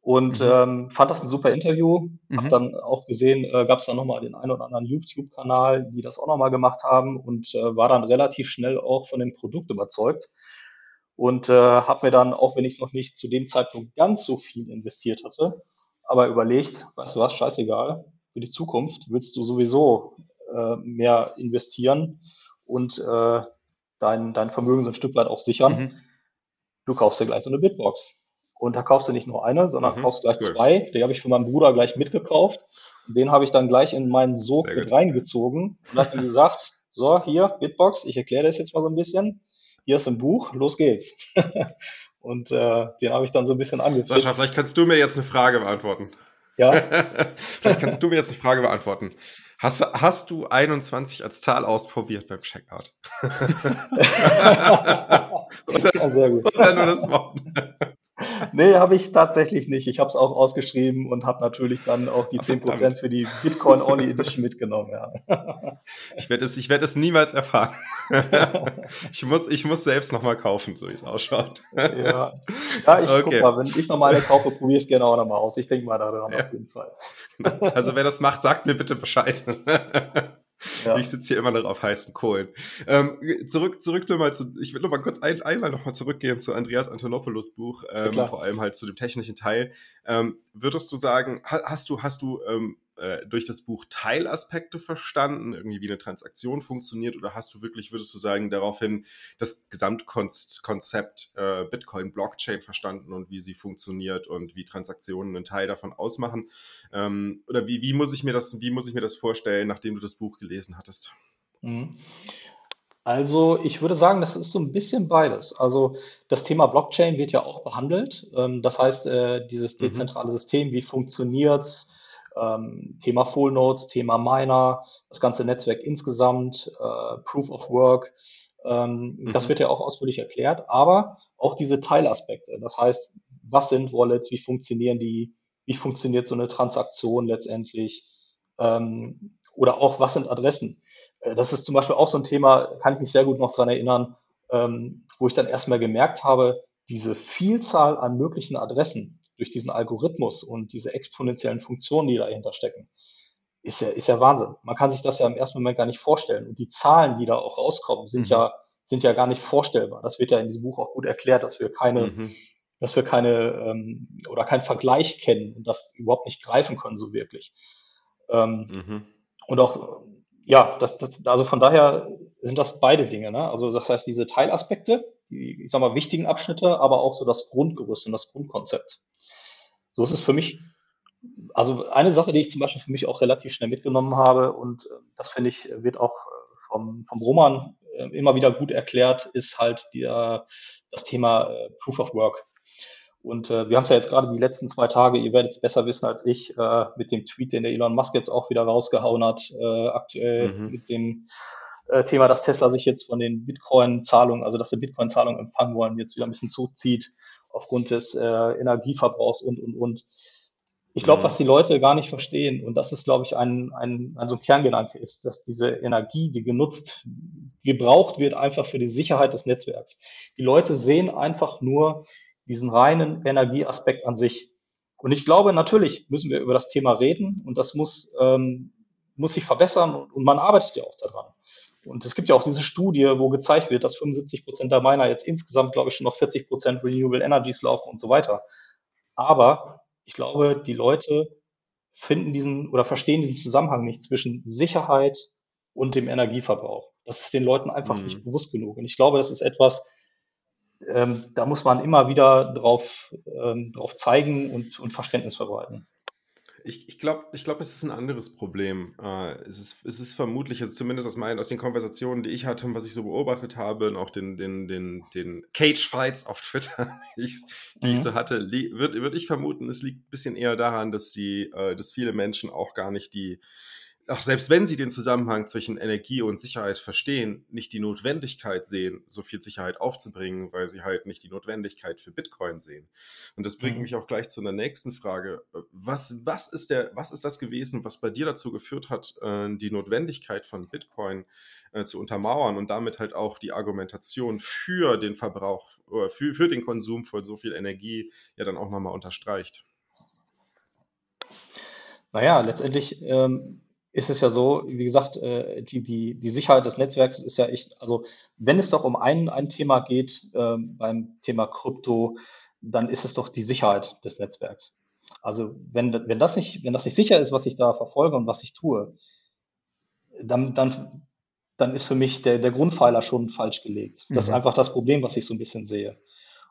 Und Mhm. ähm, fand das ein super Interview. Mhm. Hab dann auch gesehen, äh, gab es dann nochmal den einen oder anderen YouTube-Kanal, die das auch nochmal gemacht haben und äh, war dann relativ schnell auch von dem Produkt überzeugt. Und äh, habe mir dann, auch wenn ich noch nicht zu dem Zeitpunkt ganz so viel investiert hatte, aber überlegt, weißt du was, scheißegal, für die Zukunft willst du sowieso äh, mehr investieren und äh, dein, dein Vermögen so ein Stück weit auch sichern. Mhm. Du kaufst dir gleich so eine Bitbox. Und da kaufst du nicht nur eine, sondern Mhm, kaufst gleich cool. zwei. Die habe ich für meinen Bruder gleich mitgekauft. Und den habe ich dann gleich in meinen Sog mit reingezogen und habe ihm gesagt, *laughs* so, hier, Bitbox, ich erkläre das jetzt mal so ein bisschen. Hier ist ein Buch, los geht's. *laughs* und äh, den habe ich dann so ein bisschen Sascha, angefixt. vielleicht kannst du mir jetzt eine Frage beantworten. Ja, *laughs* vielleicht kannst du mir jetzt eine Frage beantworten. Hast du, hast du 21 als Zahl ausprobiert beim Checkout? *laughs* *laughs* *laughs* ja, sehr gut. Oder nur das Wort? Nee, habe ich tatsächlich nicht. Ich habe es auch ausgeschrieben und habe natürlich dann auch die Ach, 10% verdammt. für die Bitcoin Only Edition mitgenommen. Ja. *laughs* Ich werde es, ich werde es niemals erfahren. *laughs* ich, muss, ich muss selbst nochmal kaufen, so wie es ausschaut. Ja, ja ich Okay. guck mal, wenn ich noch mal eine kaufe, probiere es gerne auch noch mal aus. Ich denke mal daran Ja. auf jeden Fall. Also wer das macht, sagt mir bitte Bescheid. Ja. Ich sitze hier immer noch auf heißen Kohlen. Ähm, zurück, zurück nur mal zu, ich will noch mal kurz ein, einmal noch mal zurückgehen zu Andreas Antonopoulos Buch, ähm, klar. vor allem halt zu dem technischen Teil. Ähm, würdest du sagen, ha- hast du, hast du ähm, äh, durch das Buch Teilaspekte verstanden, irgendwie wie eine Transaktion funktioniert, oder hast du wirklich, würdest du sagen, daraufhin das Gesamtkonzept äh, Bitcoin Blockchain verstanden und wie sie funktioniert und wie Transaktionen einen Teil davon ausmachen? Ähm, oder wie, wie muss ich mir das, wie muss ich mir das vorstellen, nachdem du das Buch gelesen hattest? Mhm. Also ich würde sagen, das ist so ein bisschen beides. Also das Thema Blockchain wird ja auch behandelt. Ähm, Das heißt, äh, dieses Mhm. dezentrale System, wie funktioniert's? Ähm, Thema Full Nodes, Thema Miner, das ganze Netzwerk insgesamt, äh, Proof of Work. Ähm, Das Mhm. wird ja auch ausführlich erklärt, aber auch diese Teilaspekte. Das heißt, was sind Wallets? Wie funktionieren die? Wie funktioniert so eine Transaktion letztendlich? Ähm, Oder auch, was sind Adressen? Äh, Das ist zum Beispiel auch so ein Thema, kann ich mich sehr gut noch dran erinnern, ähm, wo ich dann erstmal gemerkt habe, diese Vielzahl an möglichen Adressen durch diesen Algorithmus und diese exponentiellen Funktionen, die dahinter stecken, ist ja, ist ja Wahnsinn. Man kann sich das ja im ersten Moment gar nicht vorstellen. Und die Zahlen, die da auch rauskommen, sind Mhm. ja, sind ja gar nicht vorstellbar. Das wird ja in diesem Buch auch gut erklärt, dass wir keine, Mhm. dass wir keine ähm, oder keinen Vergleich kennen und das überhaupt nicht greifen können, so wirklich. Ähm, Mhm. und auch, ja, das, das, also von daher sind das beide Dinge. Ne? Also das heißt, diese Teilaspekte, die, ich sag mal, wichtigen Abschnitte, aber auch so das Grundgerüst und das Grundkonzept. So ist es für mich, also eine Sache, die ich zum Beispiel für mich auch relativ schnell mitgenommen habe und äh, das finde ich, wird auch äh, vom, vom Roman äh, immer wieder gut erklärt, ist halt die, äh, das Thema äh, Proof of Work. Und äh, wir haben es ja jetzt gerade die letzten zwei Tage, ihr werdet es besser wissen als ich, äh, mit dem Tweet, den der Elon Musk jetzt auch wieder rausgehauen hat, äh, aktuell Mhm. mit dem äh, Thema, dass Tesla sich jetzt von den Bitcoin-Zahlungen, also dass sie Bitcoin-Zahlungen empfangen wollen, jetzt wieder ein bisschen zurückzieht aufgrund des äh, Energieverbrauchs und, und, und. Ich glaube, was die Leute gar nicht verstehen, und das ist, glaube ich, ein, ein, ein so ein Kerngedanke ist, dass diese Energie, die genutzt, gebraucht wird, einfach für die Sicherheit des Netzwerks. Die Leute sehen einfach nur diesen reinen Energieaspekt an sich. Und ich glaube, natürlich müssen wir über das Thema reden und das muss, ähm, muss sich verbessern und, und man arbeitet ja auch daran. Und es gibt ja auch diese Studie, wo gezeigt wird, dass 75 Prozent der Miner jetzt insgesamt, glaube ich, schon noch 40 Prozent Renewable Energies laufen und so weiter. Aber ich glaube, die Leute finden diesen oder verstehen diesen Zusammenhang nicht zwischen Sicherheit und dem Energieverbrauch. Das ist den Leuten einfach mhm. nicht bewusst genug. Und ich glaube, das ist etwas, ähm, da muss man immer wieder drauf, ähm, drauf zeigen und, und Verständnis verbreiten. Ich, ich glaube, ich glaub, es ist ein anderes Problem. Äh, es, ist, es ist vermutlich, also zumindest aus, meinen, aus den Konversationen, die ich hatte und was ich so beobachtet habe und auch den, den, den, den Cage-Fights auf Twitter, *laughs* die, ich, die mhm. ich so hatte, würde würd ich vermuten, es liegt ein bisschen eher daran, dass, die, äh, dass viele Menschen auch gar nicht die, auch selbst wenn sie den Zusammenhang zwischen Energie und Sicherheit verstehen, nicht die Notwendigkeit sehen, so viel Sicherheit aufzubringen, weil sie halt nicht die Notwendigkeit für Bitcoin sehen. Und das bringt mhm. mich auch gleich zu einer nächsten Frage. Was, was, ist der, was ist das gewesen, was bei dir dazu geführt hat, äh, die Notwendigkeit von Bitcoin äh, zu untermauern und damit halt auch die Argumentation für den Verbrauch, für, für den Konsum von so viel Energie ja dann auch nochmal unterstreicht? Naja, letztendlich ähm, ist es ja so, wie gesagt, äh, die, die, die Sicherheit des Netzwerks ist ja echt, also wenn es doch um ein, ein Thema geht äh, beim Thema Krypto, dann ist es doch die Sicherheit des Netzwerks. Also wenn, wenn, das nicht, wenn das nicht sicher ist, was ich da verfolge und was ich tue, dann, dann, dann ist für mich der, der Grundpfeiler schon falsch gelegt. Das mhm. ist einfach das Problem, was ich so ein bisschen sehe.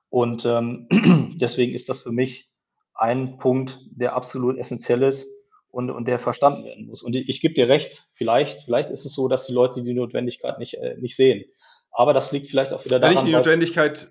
Und ähm, *clears throat* deswegen ist das für mich ein Punkt, der absolut essentiell ist, und, und der verstanden werden muss. Und ich, ich gebe dir recht, vielleicht, vielleicht ist es so, dass die Leute die Notwendigkeit nicht, äh, nicht sehen. Aber das liegt vielleicht auch wieder daran. Nicht die Notwendigkeit,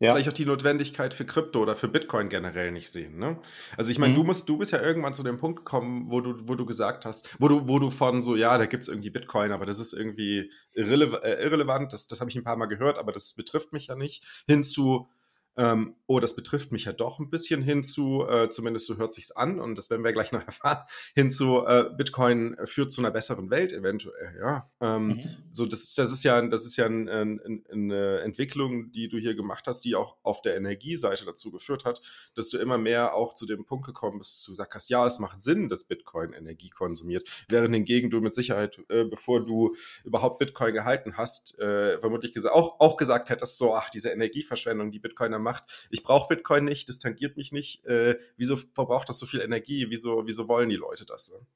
ja. vielleicht auch die Notwendigkeit für Krypto oder für Bitcoin generell nicht sehen. Ne? Also ich meine, mhm. du musst, du bist ja irgendwann zu dem Punkt gekommen, wo du, wo du gesagt hast, wo du, wo du von so, ja, da gibt es irgendwie Bitcoin, aber das ist irgendwie irrele äh, irrelevant, das, das habe ich ein paar Mal gehört, aber das betrifft mich ja nicht, hin zu, ähm, oh, das betrifft mich ja doch ein bisschen hinzu, äh, zumindest so hört sich's an und das werden wir gleich noch *laughs* erfahren, hinzu, äh, Bitcoin führt zu einer besseren Welt eventuell, ja. Ähm, mhm. So, das, das ist ja, das ist ja ein, ein, ein, eine Entwicklung, die du hier gemacht hast, die auch auf der Energieseite dazu geführt hat, dass du immer mehr auch zu dem Punkt gekommen bist, dass du gesagt hast, ja, es macht Sinn, dass Bitcoin Energie konsumiert, während hingegen du mit Sicherheit, äh, bevor du überhaupt Bitcoin gehalten hast, äh, vermutlich auch, auch gesagt hättest, so, ach, diese Energieverschwendung, die Bitcoiner machen, macht. Ich brauche Bitcoin nicht, das tangiert mich nicht. Äh, wieso verbraucht das so viel Energie? Wieso, wieso wollen die Leute das? Ne?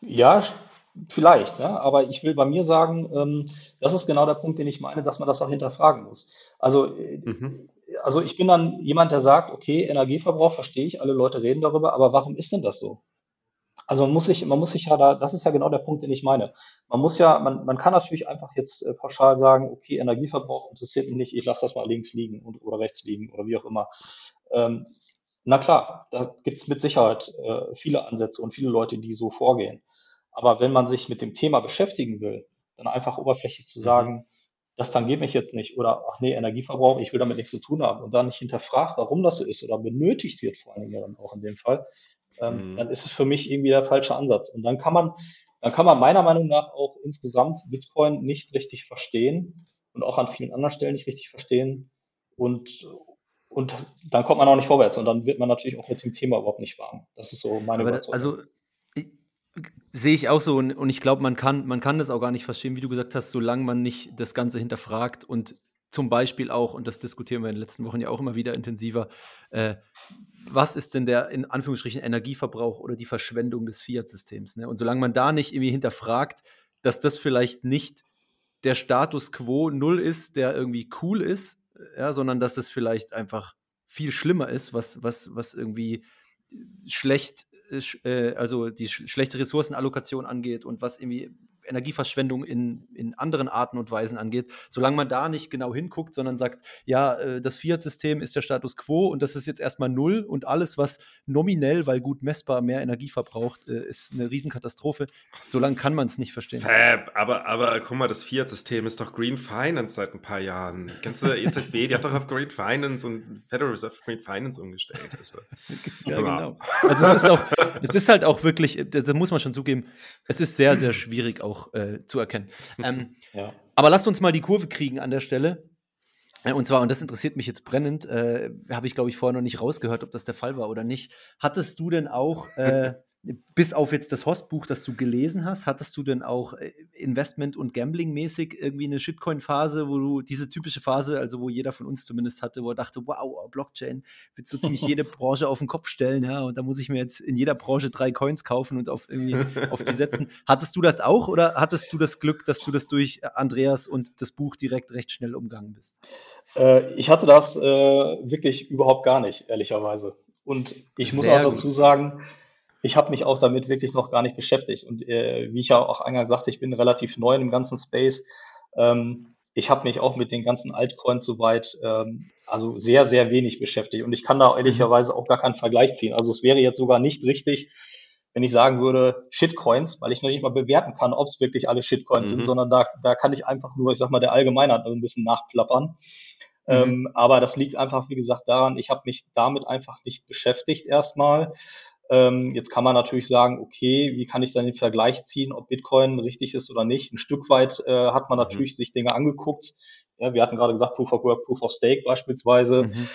Ja, vielleicht, ne? aber ich will bei mir sagen, ähm, das ist genau der Punkt, den ich meine, dass man das auch hinterfragen muss. Also, äh, mhm. also ich bin dann jemand, der sagt, okay, Energieverbrauch verstehe ich, alle Leute reden darüber, aber warum ist denn das so? Also man muss sich, man muss sich ja da, das ist ja genau der Punkt, den ich meine. Man muss ja, man, man kann natürlich einfach jetzt äh, pauschal sagen, okay, Energieverbrauch interessiert mich nicht, ich lasse das mal links liegen und, oder rechts liegen oder wie auch immer. Ähm, na klar, da gibt es mit Sicherheit äh, viele Ansätze und viele Leute, die so vorgehen. Aber wenn man sich mit dem Thema beschäftigen will, dann einfach oberflächlich zu mhm. sagen, das tangiert mich jetzt nicht oder ach nee, Energieverbrauch, ich will damit nichts zu tun haben und dann nicht hinterfragt, warum das so ist oder benötigt wird, vor allen Dingen dann auch in dem Fall, ähm, mhm. dann ist es für mich irgendwie der falsche Ansatz. Und dann kann man, dann kann man meiner Meinung nach auch insgesamt Bitcoin nicht richtig verstehen und auch an vielen anderen Stellen nicht richtig verstehen. Und, und dann kommt man auch nicht vorwärts und dann wird man natürlich auch mit dem Thema überhaupt nicht warm. Das ist so meine Aber Überzeugung. Also sehe ich auch so und, und ich glaube, man kann, man kann das auch gar nicht verstehen, wie du gesagt hast, solange man nicht das Ganze hinterfragt und zum Beispiel auch, und das diskutieren wir in den letzten Wochen ja auch immer wieder intensiver, äh, was ist denn der in Anführungsstrichen Energieverbrauch oder die Verschwendung des Fiat-Systems? Ne? Und solange man da nicht irgendwie hinterfragt, dass das vielleicht nicht der Status quo null ist, der irgendwie cool ist, ja, sondern dass es vielleicht einfach viel schlimmer ist, was, was, was irgendwie schlecht, äh, also die schlechte Ressourcenallokation angeht und was irgendwie Energieverschwendung in, in anderen Arten und Weisen angeht, solange man da nicht genau hinguckt, sondern sagt, ja, äh, das Fiat-System ist der Status quo und das ist jetzt erstmal null und alles, was nominell, weil gut messbar mehr Energie verbraucht, äh, ist eine Riesenkatastrophe. Solange kann man es nicht verstehen. Fab, aber, aber guck mal, das Fiat-System ist doch Green Finance seit ein paar Jahren. Die ganze EZB, die hat doch auf Green Finance und Federal Reserve Green Finance umgestellt. Also, *laughs* ja, genau. Also es ist auch, es ist halt auch wirklich, da muss man schon zugeben, es ist sehr, sehr schwierig auch auch äh, zu erkennen. *laughs* Ähm, ja. Aber lasst uns mal die Kurve kriegen an der Stelle. Äh, und zwar, und das interessiert mich jetzt brennend, äh, habe ich glaube ich vorher noch nicht rausgehört, ob das der Fall war oder nicht. Hattest du denn auch äh, *laughs* bis auf jetzt das Hostbuch, das du gelesen hast, hattest du denn auch äh, Investment- und Gambling-mäßig irgendwie eine Shitcoin-Phase, wo du diese typische Phase, also wo jeder von uns zumindest hatte, wo er dachte, wow, Blockchain wird so ziemlich jede *laughs* Branche auf den Kopf stellen, ja, und da muss ich mir jetzt in jeder Branche drei Coins kaufen und auf irgendwie auf die setzen. Hattest du das auch oder hattest du das Glück, dass du das durch Andreas und das Buch direkt recht schnell umgangen bist? Äh, ich hatte das äh, wirklich überhaupt gar nicht, ehrlicherweise. Und ich muss Sehr auch dazu gut. sagen, ich habe mich auch damit wirklich noch gar nicht beschäftigt. Und äh, wie ich ja auch eingangs sagte, ich bin relativ neu in dem ganzen Space. Ähm, ich habe mich auch mit den ganzen Altcoins soweit, ähm, also sehr, sehr wenig beschäftigt. Und ich kann da ehrlicherweise auch gar keinen Vergleich ziehen. Also es wäre jetzt sogar nicht richtig, wenn ich sagen würde Shitcoins, weil ich noch nicht mal bewerten kann, ob es wirklich alle Shitcoins mhm. sind, sondern da, da kann ich einfach nur, ich sag mal, der Allgemeinheit ein bisschen nachplappern. Mhm. Ähm, aber das liegt einfach, wie gesagt, daran, ich habe mich damit einfach nicht beschäftigt erstmal. Ähm, jetzt kann man natürlich sagen, okay, wie kann ich dann den Vergleich ziehen, ob Bitcoin richtig ist oder nicht? Ein Stück weit äh, hat man mhm. natürlich mhm. sich Dinge angeguckt. Ja, wir hatten gerade gesagt, Proof of Work, Proof of Stake beispielsweise. Mhm.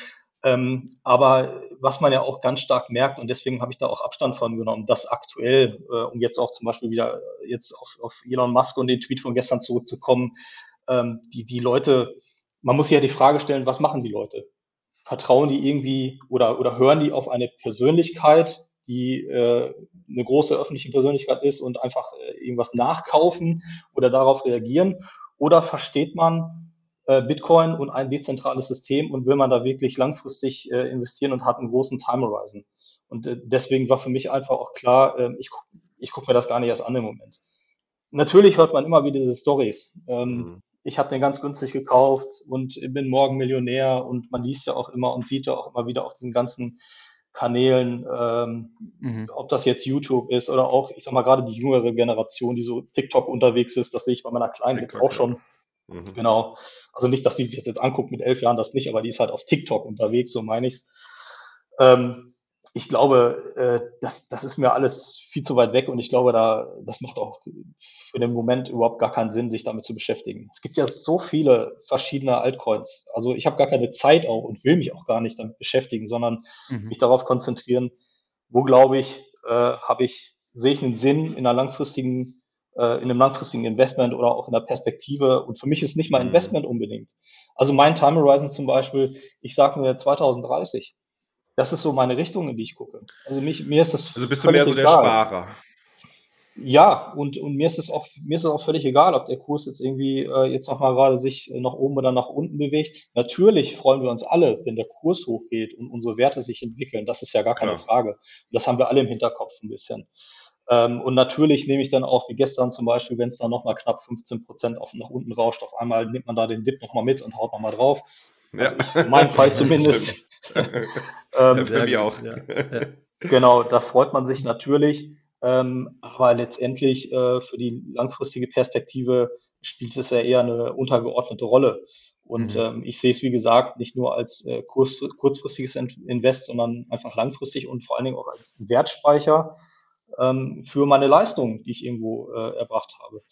Ähm, aber was man ja auch ganz stark merkt, und deswegen habe ich da auch Abstand von genommen, dass aktuell, äh, um jetzt auch zum Beispiel wieder jetzt auf, auf Elon Musk und den Tweet von gestern zurückzukommen, ähm, die, die Leute, man muss sich ja die Frage stellen, was machen die Leute? Vertrauen die irgendwie oder, oder hören die auf eine Persönlichkeit, die äh, eine große öffentliche Persönlichkeit ist und einfach äh, irgendwas nachkaufen oder darauf reagieren? Oder versteht man äh, Bitcoin und ein dezentrales System und will man da wirklich langfristig äh, investieren und hat einen großen Time Horizon? Und äh, deswegen war für mich einfach auch klar, äh, ich, ich gucke mir das gar nicht erst an im Moment. Natürlich hört man immer wieder diese Stories. Ähm, mhm. Ich habe den ganz günstig gekauft und bin morgen Millionär und man liest ja auch immer und sieht ja auch immer wieder auch diesen ganzen Kanälen, ähm, mhm. ob das jetzt YouTube ist oder auch, ich sag mal, gerade die jüngere Generation, die so TikTok unterwegs ist, das sehe ich bei meiner Kleinen TikTok, jetzt auch schon. Mhm. Genau. Also nicht, dass die sich das jetzt anguckt mit elf Jahren, das nicht, aber die ist halt auf TikTok unterwegs, so meine ich's. Ähm, ich glaube, äh, das, das ist mir alles viel zu weit weg und ich glaube, da, das macht auch für den Moment überhaupt gar keinen Sinn, sich damit zu beschäftigen. Es gibt ja so viele verschiedene Altcoins. Also ich habe gar keine Zeit auch und will mich auch gar nicht damit beschäftigen, sondern mhm. mich darauf konzentrieren, wo glaube ich, äh, habe ich, sehe ich einen Sinn in einer langfristigen, äh, in einem langfristigen Investment oder auch in der Perspektive. Und für mich ist nicht mal mhm. Investment unbedingt. Also mein Time Horizon zum Beispiel, ich sage mir 2030 das ist so meine Richtung, in die ich gucke. Also mich, mir ist das. Also bist du mehr so der egal. Sparer. Ja, und, und mir ist es auch, mir ist es auch völlig egal, ob der Kurs jetzt irgendwie äh, jetzt nochmal gerade sich nach oben oder nach unten bewegt. Natürlich freuen wir uns alle, wenn der Kurs hochgeht und unsere Werte sich entwickeln. Das ist ja gar keine ja. Frage. Und das haben wir alle im Hinterkopf ein bisschen. Ähm, und natürlich nehme ich dann auch, wie gestern zum Beispiel, wenn es dann nochmal knapp 15 Prozent auf, nach unten rauscht, auf einmal nimmt man da den Dip nochmal mit und haut nochmal drauf. Also ich, in meinem Fall *laughs* zumindest. Ähm, für mich auch. *laughs* Ja. Genau, da freut man sich natürlich. Ähm, aber letztendlich äh, für die langfristige Perspektive spielt es ja eher eine untergeordnete Rolle. Und mhm. ähm, ich sehe es, wie gesagt, nicht nur als äh, kurz, kurzfristiges Invest, sondern einfach langfristig und vor allen Dingen auch als Wertspeicher ähm, für meine Leistung, die ich irgendwo äh, erbracht habe.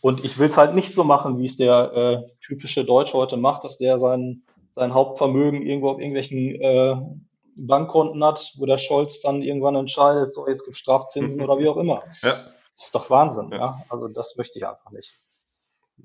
Und ich will es halt nicht so machen, wie es der äh, typische Deutsche heute macht, dass der sein, sein Hauptvermögen irgendwo auf irgendwelchen äh, Bankkonten hat, wo der Scholz dann irgendwann entscheidet, so jetzt gibt Strafzinsen *laughs* oder wie auch immer. Ja. Das ist doch Wahnsinn, ja. ja. Also das möchte ich einfach nicht.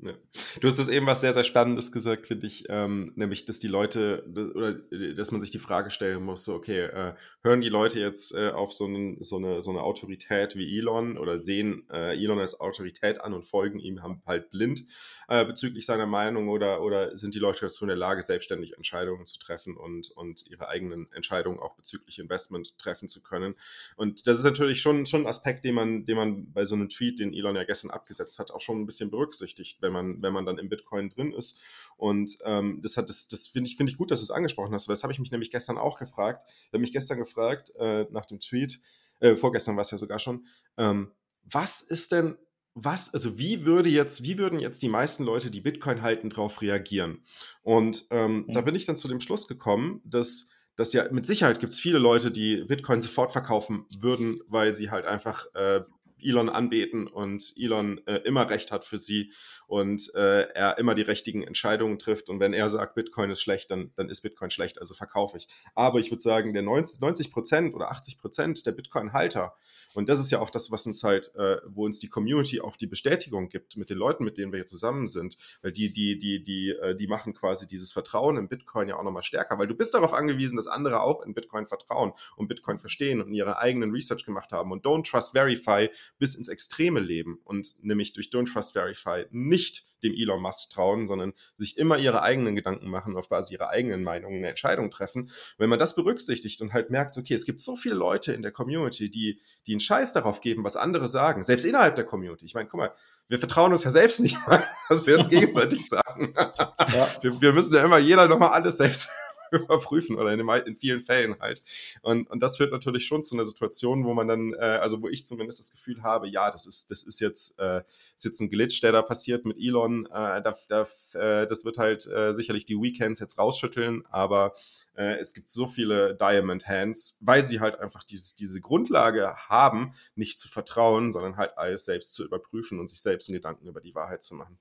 Ja. Du hast das eben was sehr, sehr Spannendes gesagt, finde ich, ähm, nämlich, dass die Leute, oder dass man sich die Frage stellen muss, so, okay, äh, hören die Leute jetzt äh, auf so, einen, so, eine, so eine Autorität wie Elon oder sehen äh, Elon als Autorität an und folgen ihm haben halt blind äh, bezüglich seiner Meinung oder, oder sind die Leute dazu in der Lage, selbstständig Entscheidungen zu treffen und, und ihre eigenen Entscheidungen auch bezüglich Investment treffen zu können? Und das ist natürlich schon, schon ein Aspekt, den man, den man bei so einem Tweet, den Elon ja gestern abgesetzt hat, auch schon ein bisschen berücksichtigt, wenn man, wenn man dann im Bitcoin drin ist. Und ähm, das hat das, das finde ich, finde ich gut, dass du es angesprochen hast, weil das habe ich mich nämlich gestern auch gefragt. Ich habe mich gestern gefragt, äh, nach dem Tweet, äh, vorgestern war es ja sogar schon, ähm, was ist denn was, also wie würde jetzt, wie würden jetzt die meisten Leute, die Bitcoin halten, darauf reagieren? Und ähm, mhm. da bin ich dann zu dem Schluss gekommen, dass, dass ja mit Sicherheit gibt es viele Leute, die Bitcoin sofort verkaufen würden, weil sie halt einfach äh, Elon anbeten und Elon äh, immer Recht hat für sie und äh, er immer die richtigen Entscheidungen trifft. Und wenn er sagt, Bitcoin ist schlecht, dann, dann ist Bitcoin schlecht, also verkaufe ich. Aber ich würde sagen, der 90 Prozent oder 80 Prozent der Bitcoin-Halter, und das ist ja auch das, was uns halt, äh, wo uns die Community auch die Bestätigung gibt mit den Leuten, mit denen wir hier zusammen sind, weil die, die, die, die, äh, die machen quasi dieses Vertrauen in Bitcoin ja auch nochmal stärker, weil du bist darauf angewiesen, dass andere auch in Bitcoin vertrauen und Bitcoin verstehen und ihre eigenen Research gemacht haben und Don't Trust Verify bis ins Extreme leben und nämlich durch Don't Trust Verify nicht dem Elon Musk trauen, sondern sich immer ihre eigenen Gedanken machen, auf Basis ihrer eigenen Meinungen eine Entscheidung treffen. Wenn man das berücksichtigt und halt merkt, okay, es gibt so viele Leute in der Community, die, die einen Scheiß darauf geben, was andere sagen, selbst innerhalb der Community. Ich meine, guck mal, wir vertrauen uns ja selbst nicht mal, *laughs* was wir uns gegenseitig sagen. Ja. Wir, wir, müssen ja immer jeder nochmal alles selbst *laughs* überprüfen oder in, den, in, vielen Fällen halt. Und, und das führt natürlich schon zu einer Situation, wo man dann, äh, also wo ich zumindest das Gefühl habe, ja, das ist, das ist jetzt, äh, ist jetzt ein Glitch, der da passiert mit Elon. Äh, da, da, äh, das wird halt äh, sicherlich die Weekends jetzt rausschütteln, aber äh, es gibt so viele Diamond Hands, weil sie halt einfach dieses, diese Grundlage haben, nicht zu vertrauen, sondern halt alles selbst zu überprüfen und sich selbst einen Gedanken über die Wahrheit zu machen.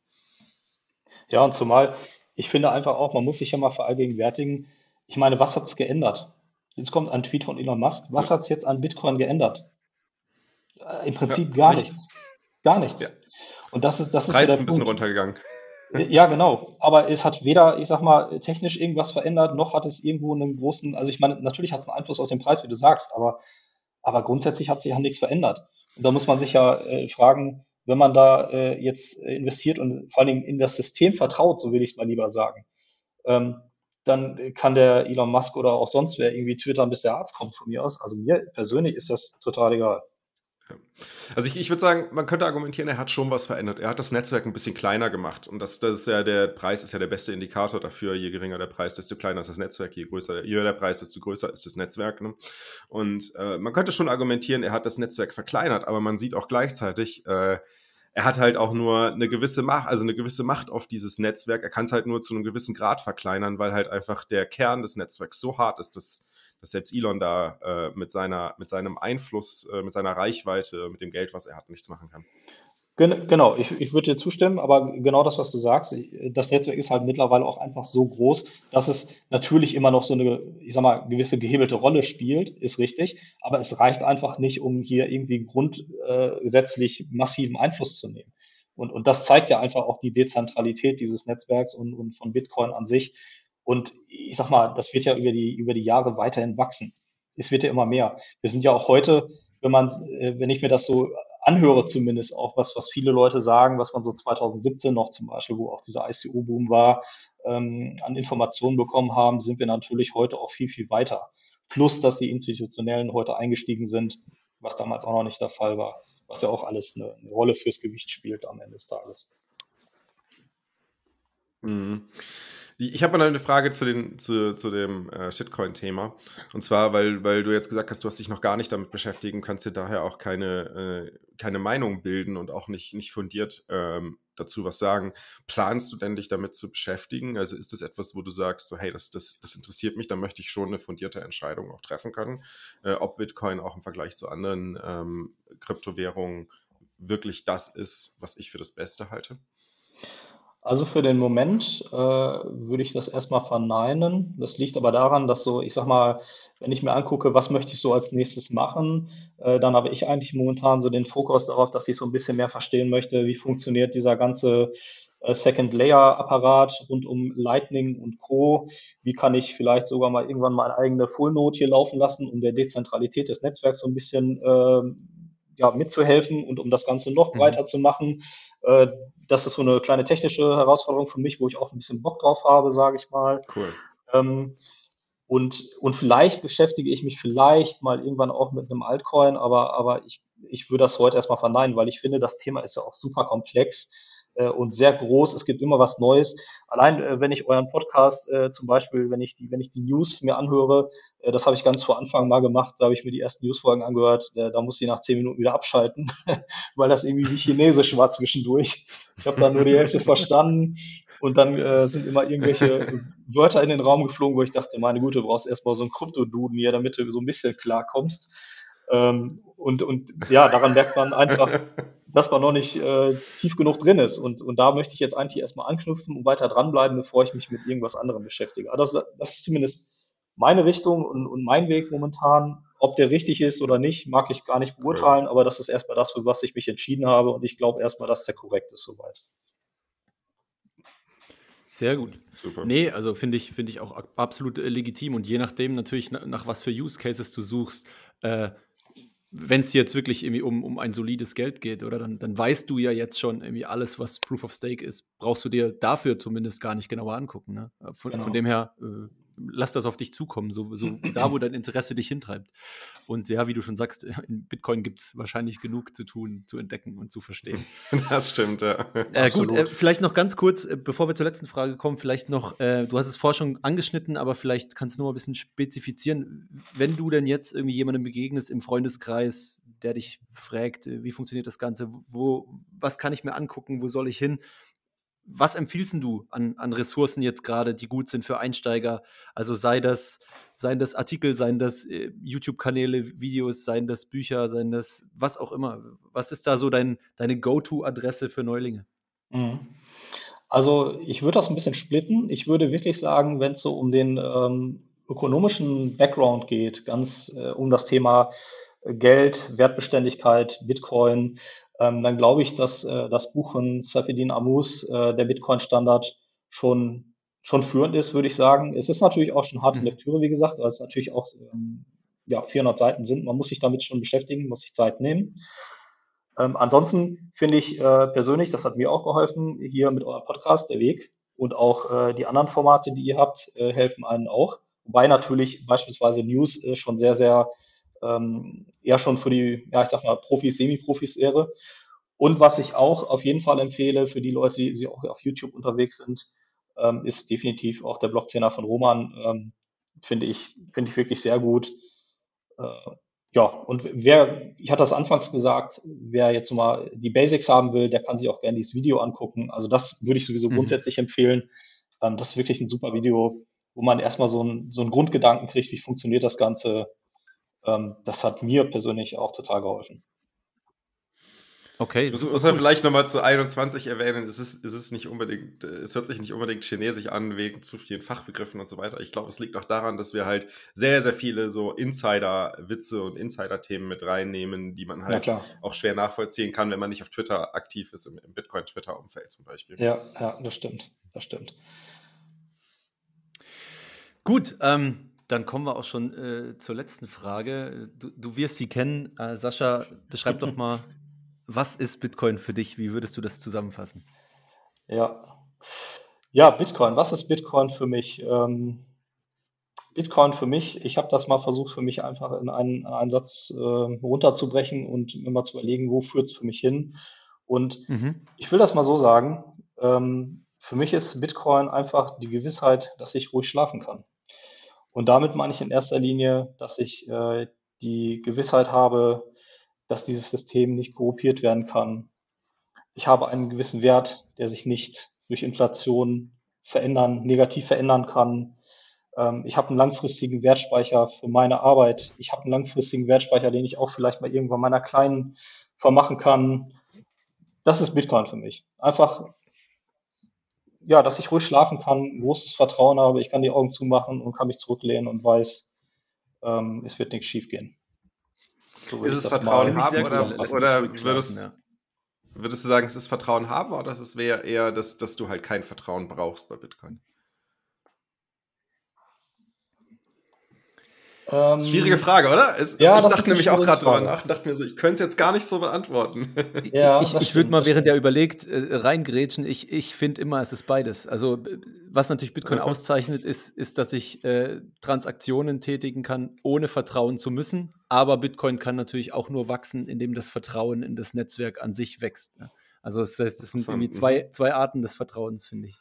Ja, und zumal ich finde einfach auch, man muss sich ja mal verallgegenwärtigen, ich meine, was hat es geändert? Jetzt kommt ein Tweet von Elon Musk. Was hat es jetzt an Bitcoin geändert? Äh, Im Prinzip ja, gar nichts. nichts. Gar nichts. Ja. Und das ist, das ist Preis ist ein bisschen runtergegangen. Äh, ja, genau. Aber es hat weder, ich sag mal, technisch irgendwas verändert, noch hat es irgendwo einen großen, also ich meine, natürlich hat es einen Einfluss auf den Preis, wie du sagst, aber, aber grundsätzlich hat sich ja nichts verändert. Und da muss man sich ja äh, fragen, wenn man da äh, jetzt investiert und vor allen Dingen in das System vertraut, so will ich es mal lieber sagen, ähm, dann kann der Elon Musk oder auch sonst wer irgendwie twittern, bis der Arzt kommt von mir aus. Also mir persönlich ist das total egal. Also ich, ich würde sagen, man könnte argumentieren, er hat schon was verändert. Er hat das Netzwerk ein bisschen kleiner gemacht. Und das, das ist ja der Preis ist ja der beste Indikator dafür. Je geringer der Preis, desto kleiner ist das Netzwerk. Je größer je höher der Preis, desto größer ist das Netzwerk. Ne? Und äh, man könnte schon argumentieren, er hat das Netzwerk verkleinert, aber man sieht auch gleichzeitig, äh, er hat halt auch nur eine gewisse Macht, also eine gewisse Macht auf dieses Netzwerk. Er kann es halt nur zu einem gewissen Grad verkleinern, weil halt einfach der Kern des Netzwerks so hart ist, dass, dass selbst Elon da äh, mit, seiner, mit seinem Einfluss, äh, mit seiner Reichweite, mit dem Geld, was er hat, nichts machen kann. Genau, ich, ich würde dir zustimmen, aber genau das, was du sagst, das Netzwerk ist halt mittlerweile auch einfach so groß, dass es natürlich immer noch so eine, ich sag mal, gewisse gehebelte Rolle spielt, ist richtig, aber es reicht einfach nicht, um hier irgendwie grundsätzlich massiven Einfluss zu nehmen. Und, und das zeigt ja einfach auch die Dezentralität dieses Netzwerks und, und von Bitcoin an sich. Und ich sag mal, das wird ja über die, über die Jahre weiterhin wachsen. Es wird ja immer mehr. Wir sind ja auch heute, wenn man, äh, wenn ich mir das so anhöre zumindest auch, was, was viele Leute sagen, was man so 2017 noch zum Beispiel, wo auch dieser ICO-Boom war, ähm, an Informationen bekommen haben, sind wir natürlich heute auch viel, viel weiter. Plus, dass die Institutionellen heute eingestiegen sind, was damals auch noch nicht der Fall war, was ja auch alles eine, eine Rolle fürs Gewicht spielt am Ende des Tages. Mhm. Ich habe mal eine Frage zu, den, zu, zu dem äh, Shitcoin-Thema. Und zwar, weil, weil du jetzt gesagt hast, du hast dich noch gar nicht damit beschäftigt, kannst dir daher auch keine, äh, keine Meinung bilden und auch nicht, nicht fundiert ähm, dazu was sagen. Planst du denn dich damit zu beschäftigen? Also ist das etwas, wo du sagst, so hey, das, das, das interessiert mich, dann möchte ich schon eine fundierte Entscheidung auch treffen können, äh, ob Bitcoin auch im Vergleich zu anderen ähm, Kryptowährungen wirklich das ist, was ich für das Beste halte? Also für den Moment äh, würde ich das erstmal verneinen. Das liegt aber daran, dass so, ich sag mal, wenn ich mir angucke, was möchte ich so als nächstes machen, äh, dann habe ich eigentlich momentan so den Fokus darauf, dass ich so ein bisschen mehr verstehen möchte, wie funktioniert dieser ganze äh, Second Layer Apparat rund um Lightning und Co. Wie kann ich vielleicht sogar mal irgendwann mal eine eigene Full Node hier laufen lassen, um der Dezentralität des Netzwerks so ein bisschen äh, ja, mitzuhelfen und um das Ganze noch mhm. breiter zu machen. Das ist so eine kleine technische Herausforderung für mich, wo ich auch ein bisschen Bock drauf habe, sage ich mal. Cool. Ähm, und, und vielleicht beschäftige ich mich vielleicht mal irgendwann auch mit einem Altcoin, aber, aber ich, ich würde das heute erstmal verneinen, weil ich finde, das Thema ist ja auch super komplex äh, und sehr groß. Es gibt immer was Neues. Allein äh, wenn ich euren Podcast äh, zum Beispiel, wenn ich die, wenn ich die News mir anhöre, äh, das habe ich ganz vor Anfang mal gemacht, da habe ich mir die ersten Newsfolgen angehört, äh, da muss ich nach zehn Minuten wieder abschalten, *laughs* weil das irgendwie wie Chinesisch war zwischendurch. Ich habe da nur die Hälfte verstanden. Und dann äh, sind immer irgendwelche Wörter in den Raum geflogen, wo ich dachte, meine Güte, du brauchst erstmal so einen Krypto-Duden hier, damit du so ein bisschen klarkommst. Ähm, und, und ja, daran merkt man einfach, dass man noch nicht äh, tief genug drin ist. Und, und da möchte ich jetzt eigentlich erstmal anknüpfen und weiter dranbleiben, bevor ich mich mit irgendwas anderem beschäftige. Aber das, das ist zumindest meine Richtung und, und mein Weg momentan. Ob der richtig ist oder nicht, mag ich gar nicht beurteilen, aber das ist erstmal das, für was ich mich entschieden habe. Und ich glaube erstmal, dass der korrekt ist soweit. Sehr gut. Super. Nee, also finde ich, find ich auch absolut äh, legitim und je nachdem natürlich, nach, nach was für Use Cases du suchst, äh, wenn es jetzt wirklich irgendwie um, um ein solides Geld geht, oder dann, dann weißt du ja jetzt schon irgendwie alles, was Proof of Stake ist, brauchst du dir dafür zumindest gar nicht genauer angucken. Ne? Von, genau. von dem her äh, lass das auf dich zukommen, so, so *laughs* da, wo dein Interesse dich hintreibt. Und ja, wie du schon sagst, *laughs* in Bitcoin gibt es wahrscheinlich genug zu tun, zu entdecken und zu verstehen. *laughs* Das stimmt, ja. Äh, gut, äh, vielleicht noch ganz kurz, äh, bevor wir zur letzten Frage kommen, vielleicht noch, äh, du hast es vorher schon angeschnitten, aber vielleicht kannst du noch mal ein bisschen spezifizieren. Wenn du denn jetzt irgendwie jemandem begegnest im Freundeskreis, der dich fragt, äh, wie funktioniert das Ganze, wo, was kann ich mir angucken, wo soll ich hin? Was empfiehlst du an, an Ressourcen jetzt gerade, die gut sind für Einsteiger? Also sei das, seien das Artikel, seien das äh, YouTube-Kanäle, Videos, seien das Bücher, seien das was auch immer. Was ist da so dein, deine Go-To-Adresse für Neulinge? Mhm. Also ich würde das ein bisschen splitten. Ich würde wirklich sagen, wenn es so um den ähm, ökonomischen Background geht, ganz äh, um das Thema Geld, Wertbeständigkeit, Bitcoin, ähm, dann glaube ich, dass äh, das Buch von Safedin Amus, äh, der Bitcoin-Standard, schon, schon führend ist, würde ich sagen. Es ist natürlich auch schon harte mhm. Lektüre, wie gesagt, weil es natürlich auch ähm, ja, 400 Seiten sind. Man muss sich damit schon beschäftigen, muss sich Zeit nehmen. Ähm, ansonsten finde ich äh, persönlich, das hat mir auch geholfen, hier mit eurem Podcast, der Weg und auch äh, die anderen Formate, die ihr habt, äh, helfen einen auch. Wobei natürlich beispielsweise News äh, schon sehr, sehr ähm, eher schon für die, ja, ich sag mal, Profis, Semi-Profis wäre. Und was ich auch auf jeden Fall empfehle für die Leute, die, die auch auf YouTube unterwegs sind, ähm, ist definitiv auch der Blocktrainer von Roman. Ähm, finde ich, finde ich wirklich sehr gut. Äh, ja, und wer, ich hatte das anfangs gesagt, wer jetzt mal die Basics haben will, der kann sich auch gerne dieses Video angucken. Also das würde ich sowieso mhm. grundsätzlich empfehlen. Ähm, das ist wirklich ein super Video, wo man erstmal so, ein, so einen Grundgedanken kriegt, wie funktioniert das Ganze, das hat mir persönlich auch total geholfen. Okay. Ich muss, muss man vielleicht nochmal zu 21 erwähnen, es ist, es ist nicht unbedingt, es hört sich nicht unbedingt chinesisch an wegen zu vielen Fachbegriffen und so weiter. Ich glaube, es liegt auch daran, dass wir halt sehr, sehr viele so Insider-Witze und Insider-Themen mit reinnehmen, die man halt ja, auch schwer nachvollziehen kann, wenn man nicht auf Twitter aktiv ist, im, im Bitcoin-Twitter-Umfeld zum Beispiel. Ja, ja, das stimmt. Das stimmt. Gut, ähm, dann kommen wir auch schon äh, zur letzten Frage. Du, du wirst sie kennen. Äh, Sascha, beschreib doch mal, *laughs* was ist Bitcoin für dich? Wie würdest du das zusammenfassen? Ja, ja Bitcoin. Was ist Bitcoin für mich? Ähm, Bitcoin für mich, ich habe das mal versucht, für mich einfach in einen, in einen Satz äh, runterzubrechen und mir mal zu überlegen, wo führt es für mich hin. Und mhm. ich will das mal so sagen, ähm, für mich ist Bitcoin einfach die Gewissheit, dass ich ruhig schlafen kann. Und damit meine ich in erster Linie, dass ich äh, die Gewissheit habe, dass dieses System nicht korruptiert werden kann. Ich habe einen gewissen Wert, der sich nicht durch Inflation verändern, negativ verändern kann. Ähm, ich habe einen langfristigen Wertspeicher für meine Arbeit. Ich habe einen langfristigen Wertspeicher, den ich auch vielleicht mal irgendwann meiner Kleinen vermachen kann. Das ist Bitcoin für mich. Einfach ja, dass ich ruhig schlafen kann, großes Vertrauen habe, ich kann die Augen zumachen und kann mich zurücklehnen und weiß, ähm, es wird nichts schiefgehen. So ist es Vertrauen haben oder, oder würdest, ja. würdest, du sagen, es ist Vertrauen haben oder es wäre eher, dass, dass du halt kein Vertrauen brauchst bei Bitcoin? Ähm, Schwierige Frage, oder? Es, ja, ich dachte nämlich auch gerade drüber nach und dachte mir so, ich könnte es jetzt gar nicht so beantworten. *laughs* Ja, ich, ich würde mal, während er überlegt, äh, reingrätschen. Ich, ich finde immer, es ist beides. Also, was natürlich Bitcoin auszeichnet, ist, ist, dass ich äh, Transaktionen tätigen kann, ohne vertrauen zu müssen. Aber Bitcoin kann natürlich auch nur wachsen, indem das Vertrauen in das Netzwerk an sich wächst. Also, das heißt, das sind irgendwie zwei, zwei Arten des Vertrauens, finde ich.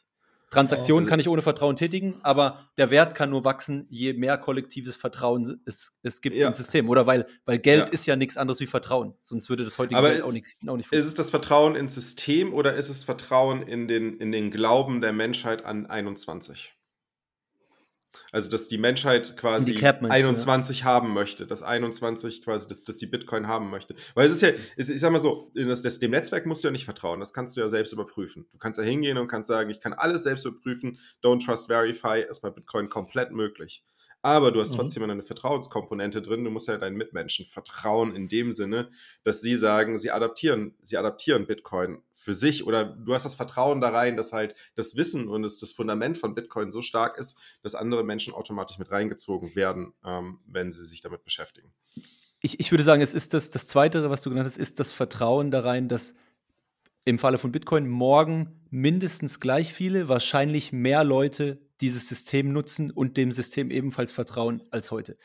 Transaktionen kann ich ohne Vertrauen tätigen, aber der Wert kann nur wachsen, je mehr kollektives Vertrauen es, es gibt ja. ins System. Oder weil, weil Geld ja. ist ja nichts anderes wie Vertrauen. Sonst würde das heutige aber Geld auch nicht, auch nicht Ist es das Vertrauen ins System oder ist es Vertrauen in den, in den Glauben der Menschheit an 21? Also, dass die Menschheit quasi die 21 ja. haben möchte, dass 21 quasi, dass, dass die Bitcoin haben möchte. Weil es ist ja, ich sag mal so, das, das, dem Netzwerk musst du ja nicht vertrauen, das kannst du ja selbst überprüfen. Du kannst ja hingehen und kannst sagen, ich kann alles selbst überprüfen, don't trust verify, ist bei Bitcoin komplett möglich aber du hast mhm. trotzdem eine Vertrauenskomponente drin. Du musst ja deinen Mitmenschen vertrauen in dem Sinne, dass sie sagen, sie adaptieren, sie adaptieren Bitcoin für sich oder du hast das Vertrauen da rein, dass halt das Wissen und das, das Fundament von Bitcoin so stark ist, dass andere Menschen automatisch mit reingezogen werden, ähm, wenn sie sich damit beschäftigen. Ich, ich würde sagen, es ist das, das Zweite, was du genannt hast, ist das Vertrauen da rein, dass im Falle von Bitcoin morgen mindestens gleich viele, wahrscheinlich mehr Leute dieses System nutzen und dem System ebenfalls vertrauen als heute.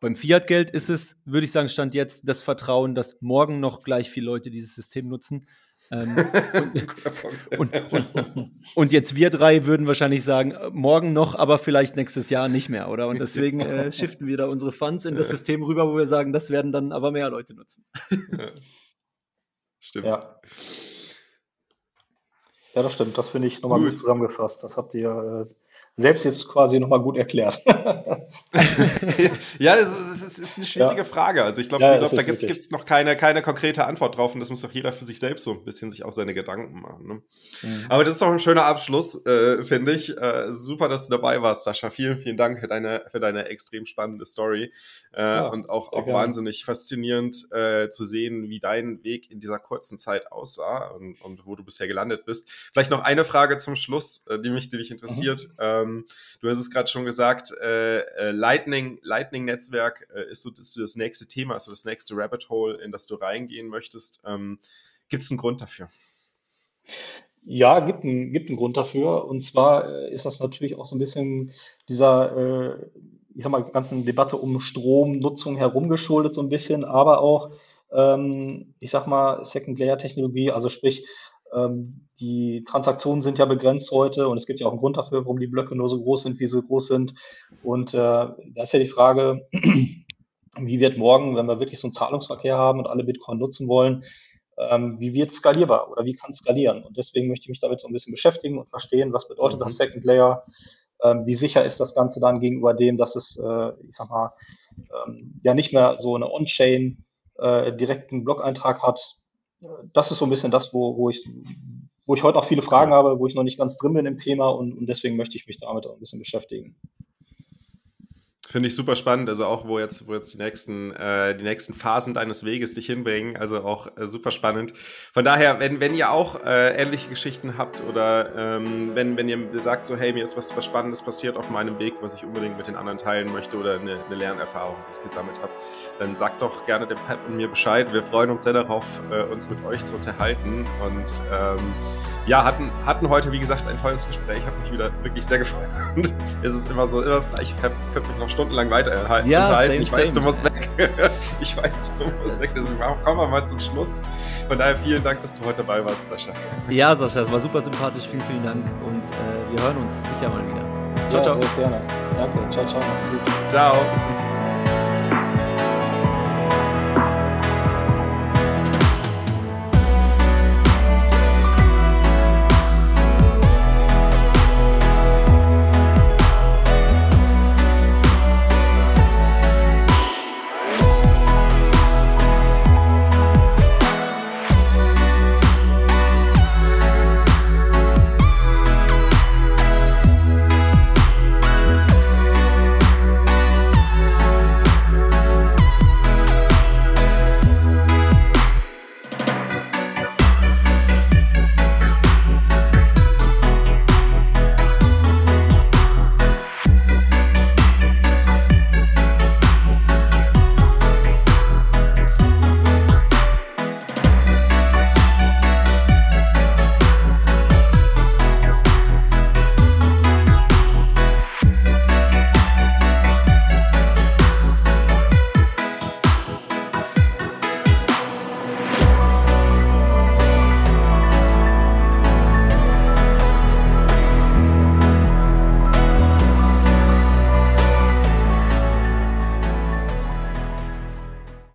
Beim Fiat-Geld ist es, würde ich sagen, stand jetzt das Vertrauen, dass morgen noch gleich viele Leute dieses System nutzen. Ähm, und, *laughs* und, und, jetzt wir drei würden wahrscheinlich sagen, äh, morgen noch, aber vielleicht nächstes Jahr nicht mehr, oder? Und deswegen äh, shiften wir da unsere Funds in das System rüber, wo wir sagen, das werden dann aber mehr Leute nutzen. Ja. Stimmt. Ja. Ja, das stimmt. Das finde ich nochmal gut. gut zusammengefasst. Das habt ihr äh, selbst jetzt quasi nochmal gut erklärt. *laughs* ja, das ist, das ist, eine schwierige ja. Frage. Also ich glaube, ja, glaub, da gibt es noch keine, keine konkrete Antwort drauf und das muss doch jeder für sich selbst so ein bisschen sich auch seine Gedanken machen. Ne? Mhm. Aber das ist doch ein schöner Abschluss, äh, finde ich. Äh, super, dass du dabei warst, Sascha. Vielen, vielen Dank für deine, für deine extrem spannende Story äh, ja, und auch, auch wahnsinnig faszinierend äh, zu sehen, wie dein Weg in dieser kurzen Zeit aussah und, und, wo du bisher gelandet bist. Vielleicht noch eine Frage zum Schluss, äh, die mich, die mich interessiert. Mhm. Ähm, du hast es gerade schon gesagt, äh, äh, Lightning, Lightning-Netzwerk äh, ist, so, ist so das nächste Thema, ist so das nächste Rabbit Hole, in das du reingehen möchtest. Ähm, Gibt es einen Grund dafür? Ja, gibt einen, gibt einen Grund dafür. Und zwar äh, ist das natürlich auch so ein bisschen dieser, äh, ich sag mal, ganzen Debatte um Stromnutzung herumgeschuldet, so ein bisschen, aber auch, ähm, ich sag mal, Second-Layer-Technologie, also sprich, ähm, die Transaktionen sind ja begrenzt heute und es gibt ja auch einen Grund dafür, warum die Blöcke nur so groß sind, wie sie groß sind. Und äh, da ist ja die Frage, *clears throat* wie wird morgen, wenn wir wirklich so einen Zahlungsverkehr haben und alle Bitcoin nutzen wollen, ähm, wie wird es skalierbar oder wie kann es skalieren? Und deswegen möchte ich mich damit so ein bisschen beschäftigen und verstehen, was bedeutet mhm. das Second Layer, ähm, wie sicher ist das Ganze dann gegenüber dem, dass es, äh, ich sag mal, ähm, ja nicht mehr so eine On-Chain äh, direkten Blog-Eintrag hat, das ist so ein bisschen das, wo, wo ich wo ich heute auch viele Fragen habe, wo ich noch nicht ganz drin bin im Thema und, und deswegen möchte ich mich damit auch ein bisschen beschäftigen. Finde ich super spannend, also auch wo jetzt, wo jetzt die nächsten, äh, die nächsten Phasen deines Weges dich hinbringen, also auch äh, super spannend. Von daher, wenn, wenn ihr auch äh, ähnliche Geschichten habt oder ähm, wenn, wenn ihr sagt so, hey, mir ist was, was Spannendes passiert auf meinem Weg, was ich unbedingt mit den anderen teilen möchte oder eine, eine Lernerfahrung, die ich gesammelt habe, dann sagt doch gerne dem Fab und mir Bescheid. Wir freuen uns sehr darauf, äh, uns mit euch zu unterhalten und ähm, ja, hatten, hatten heute, wie gesagt, ein tolles Gespräch. Habe mich wieder wirklich sehr gefreut. Und *laughs* es ist immer so, immer das gleiche. Ich könnte mich noch stundenlang weiter ja, unterhalten. Same, ich weiß, same. du musst weg. *laughs* ich weiß, du musst weg. Deswegen kommen wir mal zum Schluss. Von daher vielen Dank, dass du heute dabei warst, Sascha. Ja, Sascha, es war super sympathisch. Vielen, vielen Dank. Und äh, wir hören uns sicher mal wieder. Ciao, ja, ciao. Sehr gerne. Danke. Ciao, ciao. Macht's gut. Ciao.